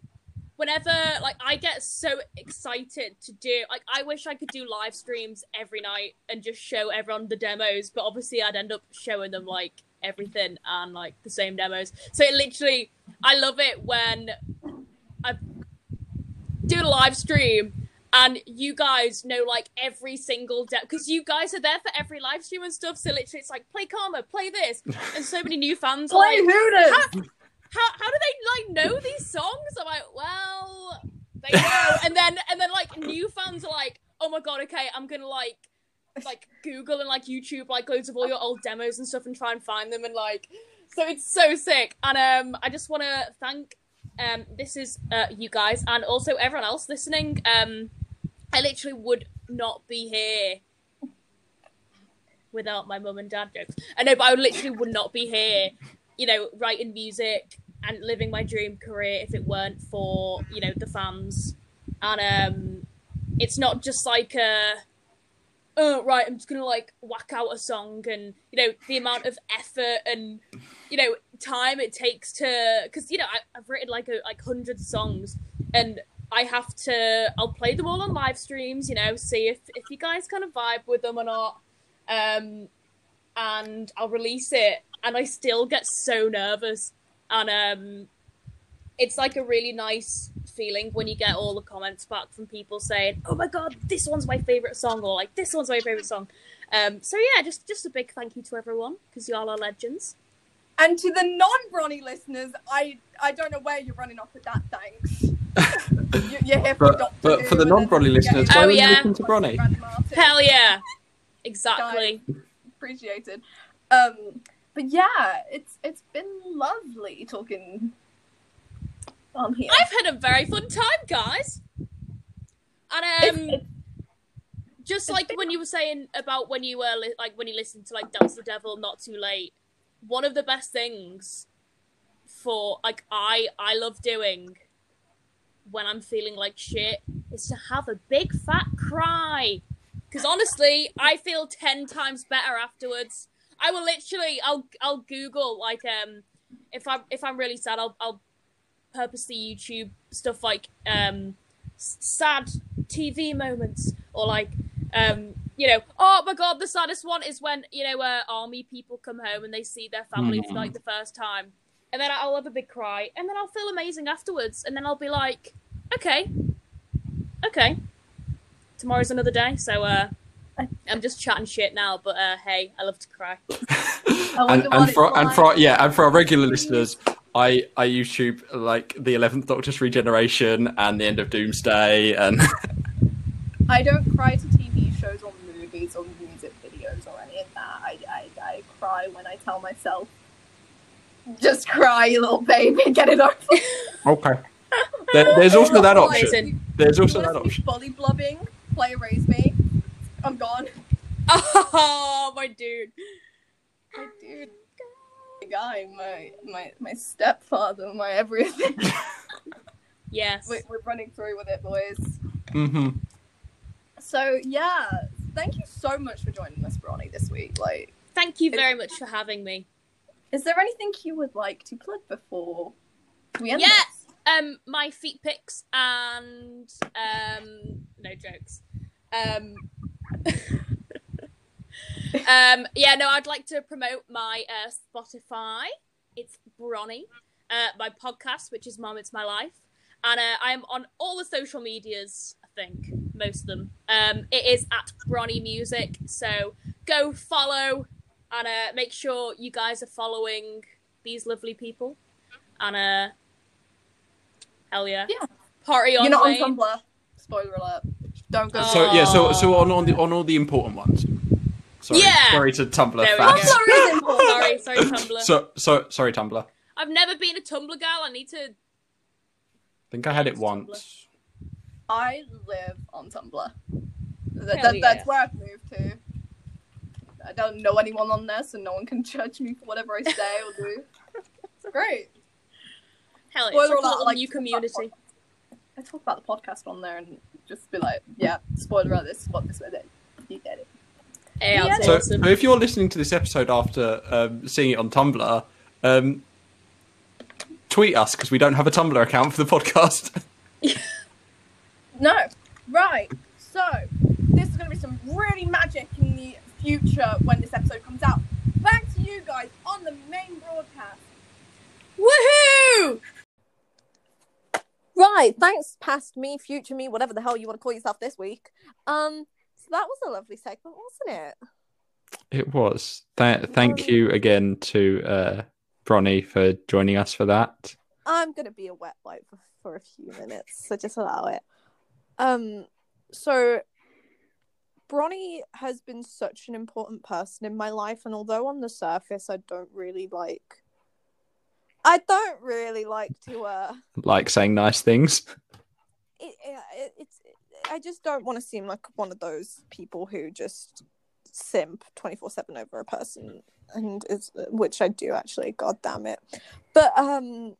whenever like I get so excited to do like I wish I could do live streams every night and just show everyone the demos, but obviously I'd end up showing them like everything and like the same demos. So it literally I love it when I do a live stream and you guys know like every single de because you guys are there for every live stream and stuff. So literally, it's like play Karma, play this, and so many new fans are play like, Hooters. How, how do they like know these songs? I'm like, well, they know, and then and then like new fans are like, oh my god, okay, I'm gonna like like Google and like YouTube like loads of all your old demos and stuff and try and find them and like so it's so sick. And um I just wanna thank um this is uh you guys and also everyone else listening. Um I literally would not be here without my mum and dad jokes. I know, but I literally would not be here, you know, writing music and living my dream career if it weren't for, you know, the fans. And um it's not just like a oh right, I'm just gonna like whack out a song and you know the amount of effort and you know time it takes to because you know I, I've written like a, like hundreds of songs and I have to I'll play them all on live streams, you know, see if if you guys kind of vibe with them or not, um, and I'll release it and I still get so nervous and um, it's like a really nice feeling when you get all the comments back from people saying, "Oh my god, this one's my favorite song," or like "This one's my favorite song." Um, so yeah, just just a big thank you to everyone because y'all are legends. And to the non-Bronny listeners, I I don't know where you're running off with that. Thanks. You- You're here for But, but for the non-Bronny listeners, getting- Oh, why don't yeah. listen to Bronny? Hell yeah, exactly. appreciated. Um, but yeah, it's it's been lovely talking on here. I've had a very fun time, guys. And um, It's- just like when you were saying about when you were li- like when you listened to like Dance the Devil, Not Too Late. One of the best things for like I I love doing when I'm feeling like shit is to have a big fat cry. Because honestly, I feel ten times better afterwards. I will literally, I'll, I'll Google like, um, if I'm, if I'm really sad, I'll, I'll purposely YouTube stuff like, um, sad TV moments or like, um, you know, oh my god, the saddest one is when you know, uh, army people come home and they see their family for like the first time, and then I'll have a big cry, and then I'll feel amazing afterwards, and then I'll be like, okay, okay, tomorrow's another day, so uh, I'm just chatting shit now, but uh, hey, I love to cry. I and, wonder and for and for yeah, and for our regular listeners, I I YouTube like the Eleventh Doctor's regeneration and the end of Doomsday, and I don't cry to TV shows or movies or music videos or any of that. I, I, I cry when I tell myself, just cry, you little baby, get it over. okay. There, there's also that option. There's also that option. Body blubbing, play Raise Me. I'm gone. Oh, my dude. My dude. My guy, my, my, my stepfather, my everything. Yes. we're, we're running through with it, boys. Mm hmm So yeah, thank you so much for joining us, Bronny, this week. Like, Thank you very much for having me. is there anything you would like to plug before we end? Yeah. this? Um, my feet pics and um, no jokes. Um, um, yeah, no, I'd like to promote my uh, Spotify. It's Bronny, uh, my podcast, which is Mom, It's My Life, and uh, I am on all the social medias. I think most of them. Um, it is at Bronny Music, so go follow and uh, make sure you guys are following these lovely people. And uh, hell yeah, Yeah. party on. You're not on Tumblr. Spoiler alert. Don't go. So yeah, so so on, on the on all the important ones. Sorry, Yeah! sorry to Tumblr There we fans. go. Tumblr is important. Sorry, sorry, Tumblr. So so sorry Tumblr. I I've never been a Tumblr girl. I need to. think I had it Tumblr. once. I live on Tumblr. That, Hell that- yeah. That's where I've moved to. I don't know anyone on there, so no one can judge me for whatever I say or do. It's great. Hell, it's Spoiler like a alert, little like, new community. I talk about the podcast on there and just be like, yeah, spoiler alert, this is what this was. It. You get it. Hey, Yeah. So, awesome. so if you're listening to this episode after um, seeing it on Tumblr, um, tweet us because we don't have a Tumblr account for the podcast. No. Right. So, this is going to be some really magic in the future when this episode comes out. Back to you guys on the main broadcast. Woohoo! Right, thanks, past me, future me, whatever the hell you want to call yourself this week. Um, so that was a lovely segment, wasn't it? It was. Th- thank you again to uh, Bronny for joining us for that. I'm gonna be a wet wipe for, for a few minutes, so just allow it. Um, so Bronny has been such an important person in my life, and although on the surface I don't really like, I don't really like to uh, Like saying nice things. it, it, it's I just don't want to seem like one of those people who just simp twenty four seven over a person, and is which I do actually. God damn it! But um,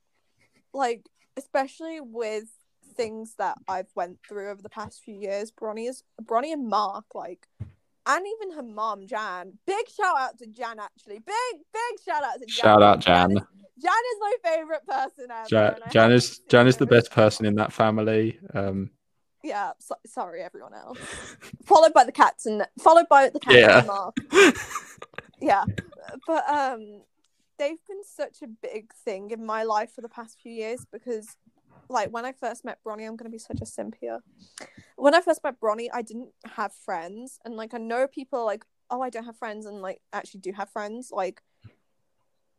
like especially with things that I've went through over the past few years, Bronny is Bronny and Mark like. And even her mom, Jan. Big shout out to Jan, actually. Big, big shout out to Jan. Shout out Jan. is, Jan is my favorite person ever. Ja- Jan is Jan is the best person in that family. Um, yeah so- sorry everyone else followed by the cats and followed by the cats Yeah. and mark yeah but um they've been such a big thing in my life for the past few years because like when i first met bronny i'm gonna be such a simp here. When i first met bronny i didn't have friends and like i know people are like oh i don't have friends and like actually do have friends. Like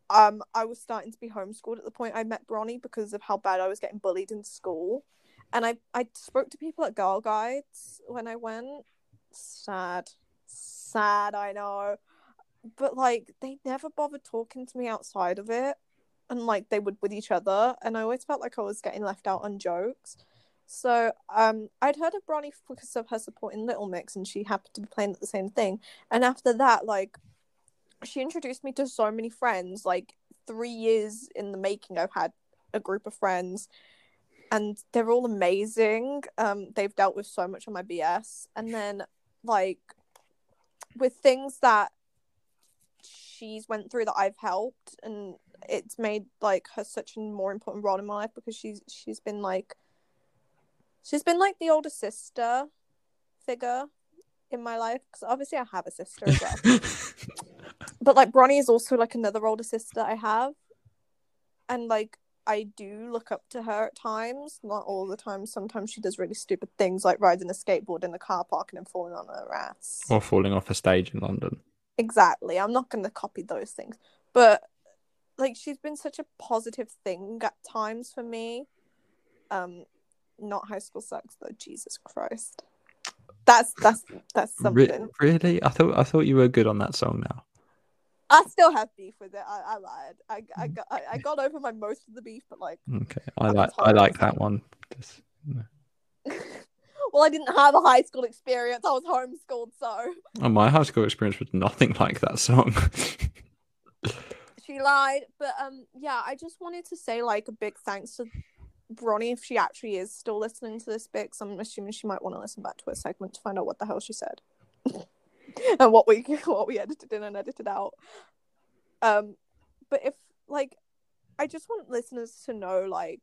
um i was starting to be homeschooled at the point i met bronny because of how bad i was getting bullied in school. And I I spoke to people at Girl Guides when I went. Sad, sad. I know, but like they never bothered talking to me outside of it, and like they would with each other, and I always felt like I was getting left out on jokes. So um, I'd heard of Bronny because of her support in Little Mix, and she happened to be playing at the same thing. And after that, like, she introduced me to so many friends. Like three years in the making, I've had a group of friends and they're all amazing. Um, they've dealt with so much of my BS, and then like with things that she's went through that I've helped, and it's made like her such a more important role in my life because she's she's been like she's been like the older sister figure in my life because obviously I have a sister as well but like Bronny is also like another older sister I have, and like I do look up to her at times, not all the time. Sometimes she does really stupid things like riding a skateboard in a car park and then falling on her ass. or falling off a stage in London. Exactly. I'm not going to copy those things, but like she's been such a positive thing at times for me. Um, not High School Sucks though. Jesus Christ, that's that's that's Re- something. really? I thought I thought you were good on that song now. I still have beef with it. I, I lied. I I got I, I got over my most of the beef, but like, Okay, I like I like that one. Just- no. well, I didn't have a high school experience. I was homeschooled, so Oh, my high school experience was nothing like that song. she lied. But um, yeah, I just wanted to say like a big thanks to Bronny if she actually is still listening to this bit. Because I'm assuming she might want to listen back to a segment to find out what the hell she said and what we what we edited in and edited out. Um, but if like, I just want listeners to know like.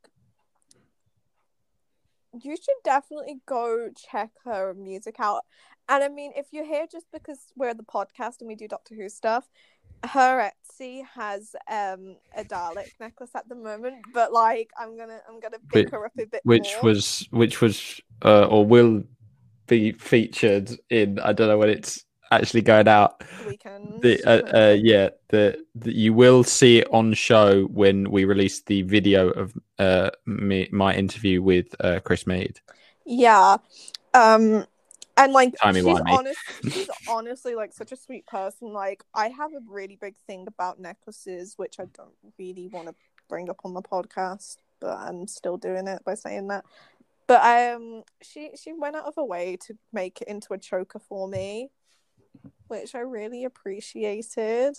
You should definitely go check her music out. And I mean, if you're here just because we're the podcast and we do Doctor Who stuff, her Etsy has um a Dalek necklace at the moment, but like I'm gonna I'm gonna pick Which- her up a bit which more. was which was uh, or will be featured in I don't know when it's actually going out. weekend. The uh, uh, yeah, the, the you will see it on show when we release the video of uh me my interview with uh Chris Mead. yeah. Um and like Timey she's honest she's honestly like such a sweet person. Like I have a really big thing about necklaces, which I don't really want to bring up on the podcast, but I'm still doing it by saying that. But um she she went out of her way to make it into a choker for me, which I really appreciated.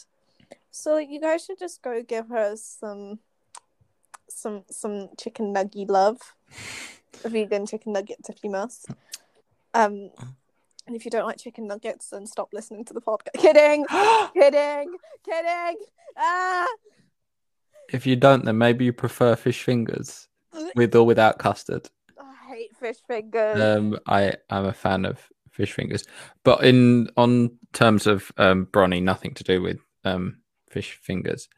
So you guys should just go give her some some some chicken nugget love. Vegan chicken nuggets if you must. Um and if you don't like chicken nuggets, then stop listening to the podcast. Kidding, kidding, kidding. Ah, If you don't, then maybe you prefer fish fingers with or without custard. I hate fish fingers. Um, I am a fan of fish fingers, but in on terms of um, Bronny, nothing to do with um, fish fingers.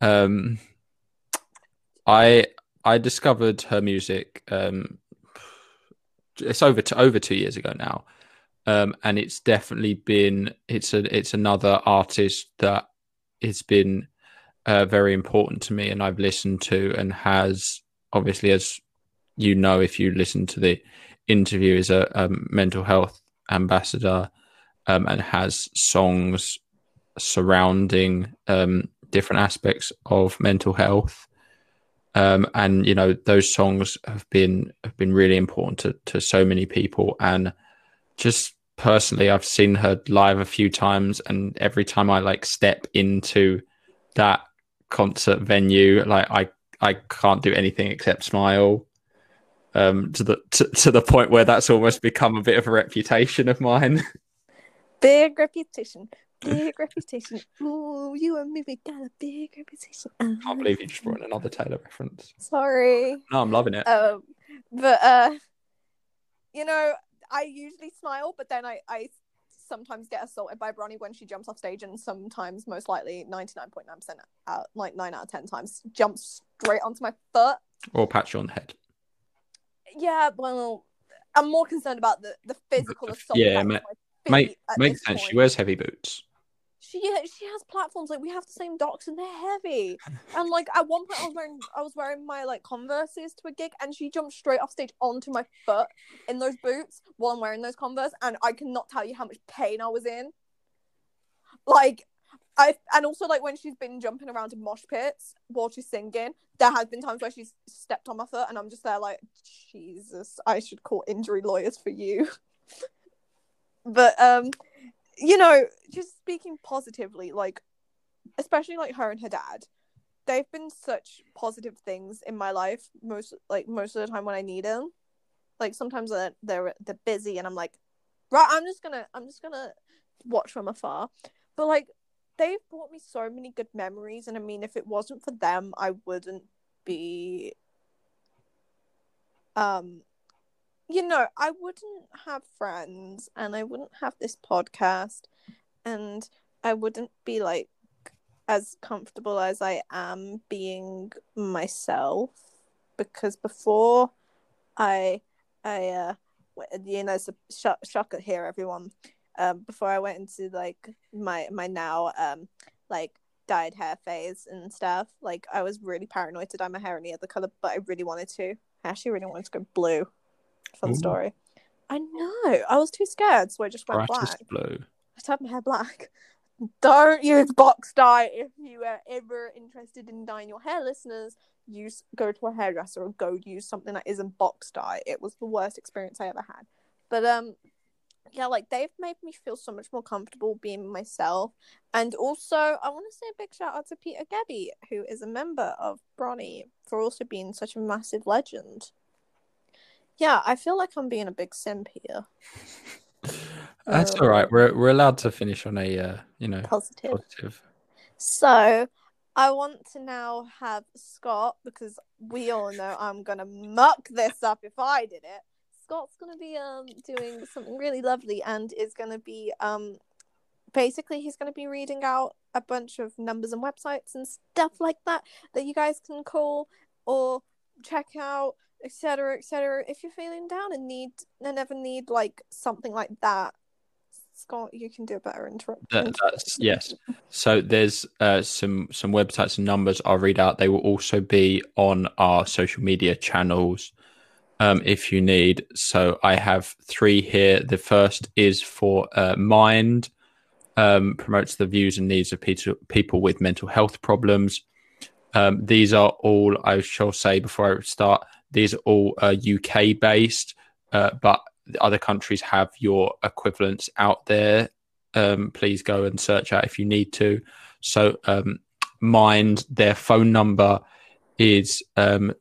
Um, I I discovered her music. Um, it's over to over two years ago now, um, and it's definitely been it's a it's another artist that has been uh, very important to me, and I've listened to and has obviously as you know if you listen to the interview is a, a mental health ambassador um, and has songs surrounding um, different aspects of mental health. Um, and you know those songs have been have been really important to, to so many people. And just personally, I've seen her live a few times, and every time I like step into that concert venue, like I I can't do anything except smile um, to the to, to the point where that's almost become a bit of a reputation of mine. Big reputation. Big reputation. Ooh, you and me, we got a big reputation. I can't believe you just brought in another Taylor reference. Sorry. No, I'm loving it. Um, but uh, you know, I usually smile, but then I I sometimes get assaulted by Bronny when she jumps off stage, and sometimes, most likely, ninety nine point nine percent out, like nine out of ten times, jumps straight onto my foot. or pat you on the head. Yeah, well, I'm more concerned about the the physical assault. Yeah, ma- Make, makes sense. She wears heavy boots. She she has platforms like we have the same Docs and they're heavy. And like at one point I was wearing I was wearing my like Converses to a gig and she jumped straight off stage onto my foot in those boots while I'm wearing those Converse and I cannot tell you how much pain I was in. Like I and also like when she's been jumping around in mosh pits while she's singing, there has been times where she's stepped on my foot and I'm just there like Jesus, I should call injury lawyers for you. but um you know, just speaking positively, like, especially like her and her dad, they've been such positive things in my life. Most like most of the time when I need them, like sometimes they're they're, they're busy and I'm like, right, I'm just gonna I'm just gonna watch from afar. But like, they've brought me so many good memories, and I mean, if it wasn't for them, I wouldn't be. Um, you know, I wouldn't have friends and I wouldn't have this podcast and I wouldn't be like as comfortable as I am being myself because before I I uh you know so shock, shocker here everyone. Um before I went into like my my now um like dyed hair phase and stuff like I was really paranoid to dye my hair any other color but I really wanted to. I actually really wanted to go blue fun Ooh. story I know I was too scared so I just went black blue. I dyed my hair black. Don't use box dye if you are ever interested in dyeing your hair, listeners. Use go to a hairdresser or go use something that isn't box dye. It was the worst experience I ever had. But um, yeah, like they've made me feel so much more comfortable being myself. And also, I want to say a big shout out to Peter Gebby, who is a member of Bronny, for also being such a massive legend. Yeah, I feel like I'm being a big simp here. That's Uh, all right. We're we're allowed to finish on a uh, you know Positive. positive. So, I want to now have Scott because we all know I'm gonna muck this up if I did it. Scott's gonna be um doing something really lovely and is gonna be um basically he's gonna be reading out a bunch of numbers and websites and stuff like that that you guys can call or check out, etc. etc. If you're feeling down and need and ever need like something like that. Scott, you can do a better interrupt. That, that's yes. So there's uh, some some websites and numbers I'll read out. They will also be on our social media channels um, if you need. So I have three here. The first is for uh, Mind, um, promotes the views and needs of people people with mental health problems. Um, these are all I shall say before I start. These are all uh, UK based, uh, but other countries have your equivalents out there um, please go and search out if you need to. So, um, Mind, their phone number is um,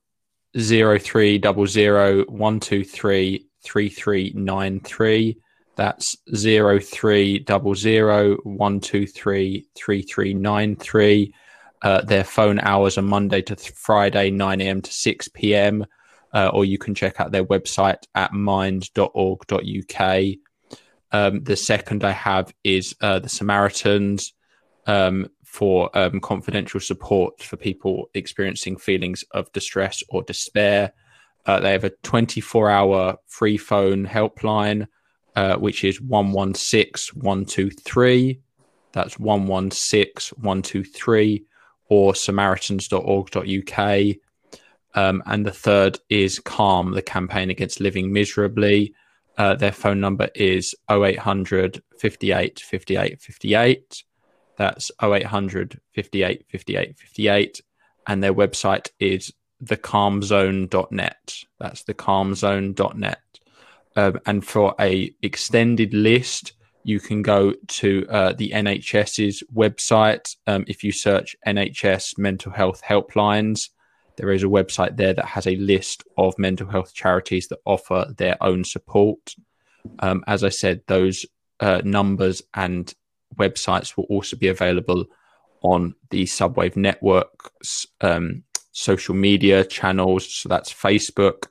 0300-123-3393. That's 0300-123-3393. Uh, their phone hours are Monday to th- Friday, 9 a.m. to 6 p.m. Uh, or you can check out their website at mind.org.uk. Um, the second I have is uh, the Samaritans um, for um, confidential support for people experiencing feelings of distress or despair. Uh, they have a 24 hour free phone helpline, uh, which is 116 123. That's 116 123 or samaritans.org.uk. Um, and the third is Calm, the campaign against living miserably. Uh, their phone number is 0800 58 58 58. That's 0800 58 58 58. And their website is thecalmzone.net. That's thecalmzone.net. Um, and for a extended list, you can go to uh, the NHS's website. Um, if you search NHS mental health helplines, there is a website there that has a list of mental health charities that offer their own support. Um, as I said, those uh, numbers and websites will also be available on the Subwave Network's um, social media channels. So that's Facebook,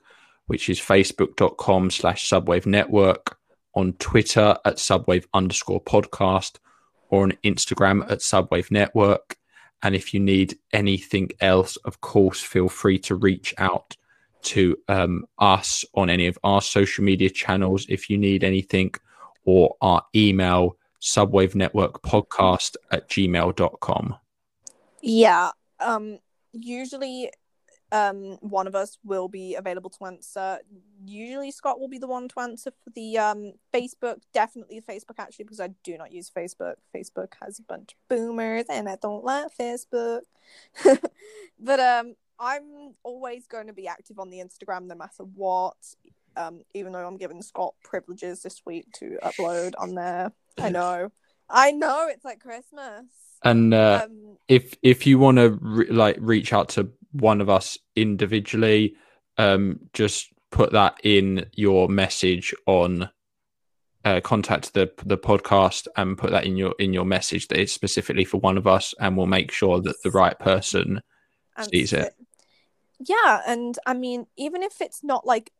which is facebook.com slash Subwave Network, on Twitter at Subwave underscore podcast, or on Instagram at Subwave Network. And if you need anything else, of course, feel free to reach out to um, us on any of our social media channels if you need anything, or our email, subwave network podcast at gmail.com. Yeah. Um usually um one of us will be available to answer. Usually Scott will be the one to answer for the um Facebook, definitely Facebook actually because I do not use Facebook. Facebook has a bunch of boomers and I don't like Facebook. but um I'm always going to be active on the Instagram no matter what. Um even though I'm giving Scott privileges this week to upload on there. I know. I know it's like Christmas. And uh, um if if you want to re- like reach out to one of us individually, um, just put that in your message on uh, contact the the podcast and put that in your in your message that it's specifically for one of us, and we'll make sure that the right person and sees it. Yeah, and I mean, even if it's not like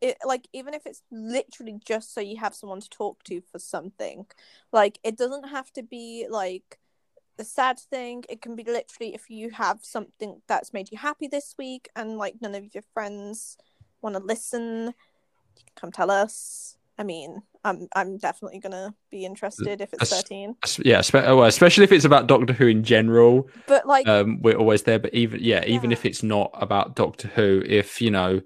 it, like even if it's literally just so you have someone to talk to for something, like it doesn't have to be like a sad thing. It can be literally if you have something that's made you happy this week, and like none of your friends want to listen, you can come tell us. I mean, I'm I'm definitely gonna be interested if it's thirteen, Yeah, especially if it's about Doctor Who in general. but like um, we're always there. But even yeah, even Yeah. if it's not about Doctor Who, if you know,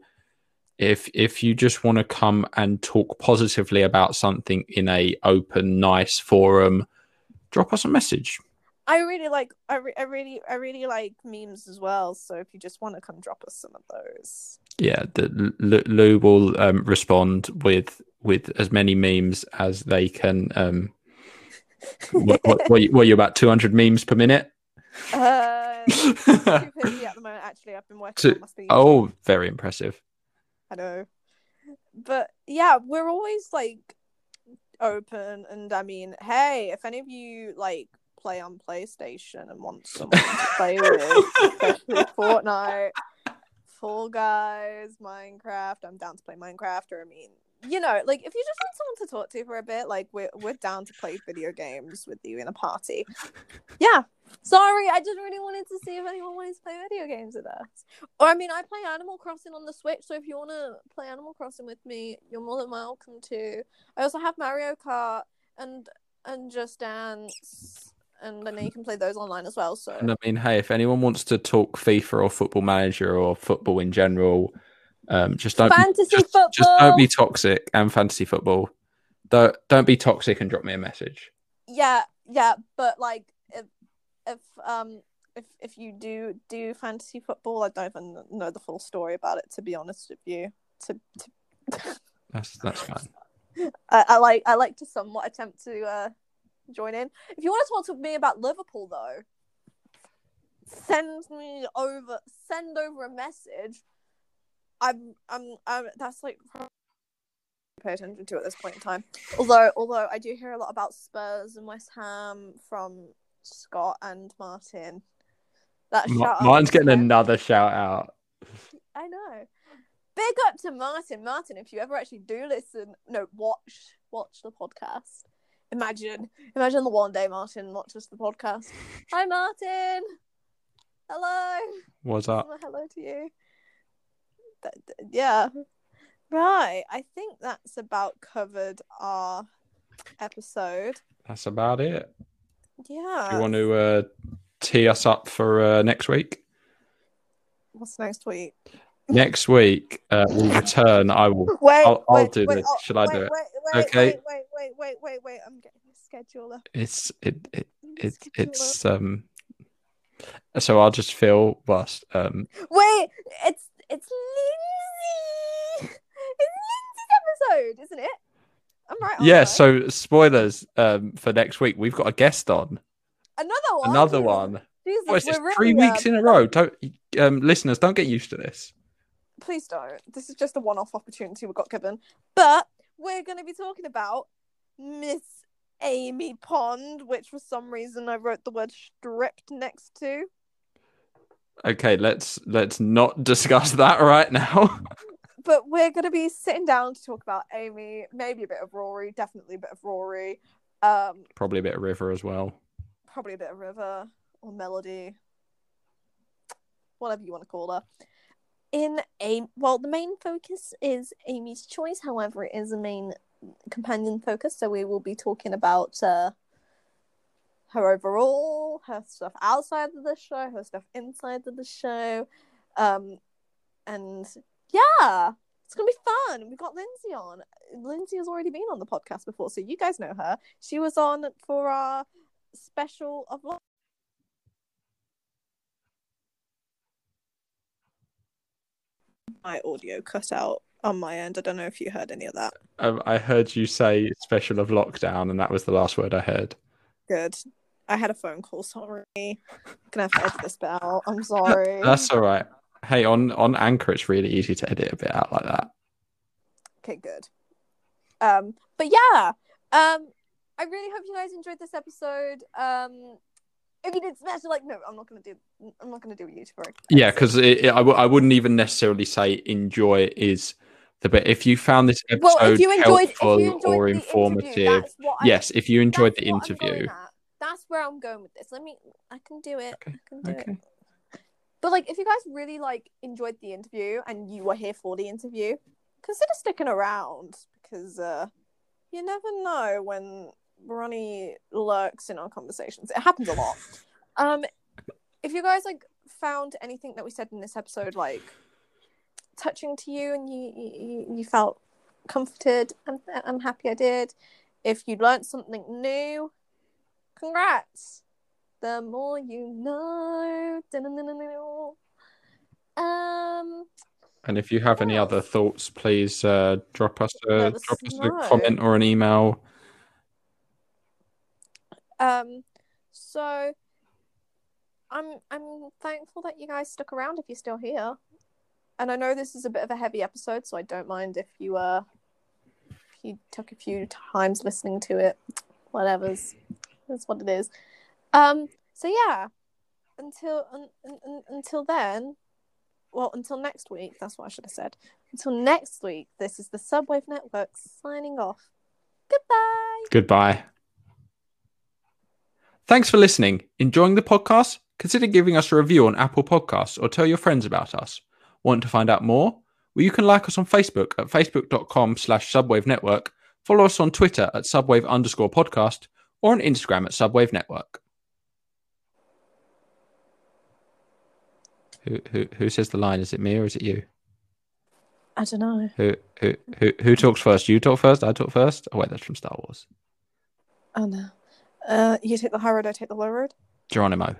if if you just want to come and talk positively about something in a open, nice forum, drop us a message. I really like I, re- I really I really like memes as well. So if you just want to come drop us some of those. Yeah, the, L- Lou will um, respond with with as many memes as they can. Um, what, what, what, you- what are you about 200 memes per minute? Uh, 250 at the moment. Actually, I've been working So- on my speed. oh, very impressive. I know. But yeah, we're always like open and I mean, hey, if any of you like play on PlayStation and want someone to play with, especially Fortnite, Fall Guys, Minecraft, I'm down to play Minecraft or I mean you know, like if you just want someone to talk to for a bit, like we're we're down to play video games with you in a party. Yeah. Sorry, I just really wanted to see if anyone wanted to play video games with us. Or I mean, I play Animal Crossing on the Switch, so if you want to play Animal Crossing with me, you're more than welcome to. I also have Mario Kart and and Just Dance, and I know you can play those online as well. So And I mean, hey, if anyone wants to talk FIFA or Football Manager or football in general, um, just don't fantasy just, football. just don't be toxic and fantasy football. Don't don't be toxic and drop me a message. yeah, yeah, but like if if um if if you do do fantasy football, I don't even know the full story about it. To be honest with you, to, to That's that's fine. I, I like I like to somewhat attempt to uh join in. If you want to talk to me about Liverpool though, send me over send over a message. I'm I'm I'm that's like pay attention to at this point in time. Although although I do hear a lot about Spurs and West Ham from Scott and Martin. That Ma- shout Martin's getting another shout out. I know. Big up to Martin. Martin, if you ever actually do listen, no, watch watch the podcast. Imagine, imagine the one day Martin watches the podcast. Hi, Martin. Hello. What's up? Hello to you. Th- th- yeah. Right. I think that's about covered our episode. That's about it. Yeah. Do you want to uh, tee us up for uh, next week? What's next week? Next week uh, we'll return. I will. Wait, I'll- I'll wait, do wait, this. oh, Shall I do it? Wait, wait, Okay. Wait, wait, wait, wait, wait, wait. I'm getting the schedule up. It's it, it it it's um. So I'll just fill whilst um. Wait, it's it's Lindsay. It's Lindsay's episode, isn't it? I'm right. Yeah. I? So spoilers um for next week. We've got a guest on. another one. Another one. Jesus, this? we're Three really, weeks in a row. Don't um listeners don't get used to this. Please don't. This is just a one-off opportunity we got given. But we're going to be talking about Miss Amy Pond, which for some reason I wrote the word stripped next to. Okay, let's let's not discuss that right now. But we're going to be sitting down to talk about Amy, maybe a bit of Rory, definitely a bit of Rory, um, Probably a bit of River as well. probably a bit of River or Melody, whatever you want to call her. In a well, the main focus is Amy's choice. However, it is a main companion focus, so we will be talking about uh, her overall, her stuff outside of the show, her stuff inside of the show, um, and yeah, it's gonna be fun. We've got Lindsay on. Lindsay has already been on the podcast before, so you guys know her. She was on for our special of my audio cut out on my end. I don't know if you heard any of that. Um, I heard you say special of lockdown, and that was the last word I heard. Good. I had a phone call. Sorry. Gonna have to edit this bit out. I'm sorry. That's all right. Hey, on on Anchor, it's really easy to edit a bit out like that. Okay, good. Um, but yeah, um, I really hope you guys enjoyed this episode. Um, if you did smash like, no, I'm not gonna do. I'm not gonna do a YouTuber. Yeah, because it, I w- I wouldn't even necessarily say enjoy is the bit. If you found this episode well, if you enjoyed, if helpful you enjoyed or informative, interview, that's what I- yes, if you enjoyed the interview. That's where I'm going with this. Let me. I can do it. Okay, I can do okay. it. But like, if you guys really like enjoyed the interview and you were here for the interview, consider sticking around because uh, you never know when Ronnie lurks in our conversations. It happens a lot. um, if you guys like found anything that we said in this episode like touching to you and you you, you felt comforted, I'm I'm happy I did. If you learned something new, congrats. The more you know. Um, And if you have any other thoughts, please uh, drop us a drop us know. a comment or an email. Um, so I'm I'm thankful that you guys stuck around if you're still here. And I know this is a bit of a heavy episode, so I don't mind if you uh if you took a few times listening to it. Whatever's that's what it is. Um so yeah. Until un, un, un- until then, well, until next week, that's what I should have said. Until next week, this is the Subwave Network signing off. Goodbye. Goodbye. Thanks for listening. Enjoying the podcast? Consider giving us a review on Apple Podcasts or tell your friends about us. Want to find out more? Well, you can like us on Facebook at facebook.com slash subwave network, follow us on Twitter at subwave underscore podcast, or on Instagram at subwave network. Who, who, who says the line? Is it me or is it you? I don't know. Who, who, who, who talks first? You talk first? I talk first? Oh, wait, that's from Star Wars. Oh no. Uh, you take the high road, I take the low road. Geronimo.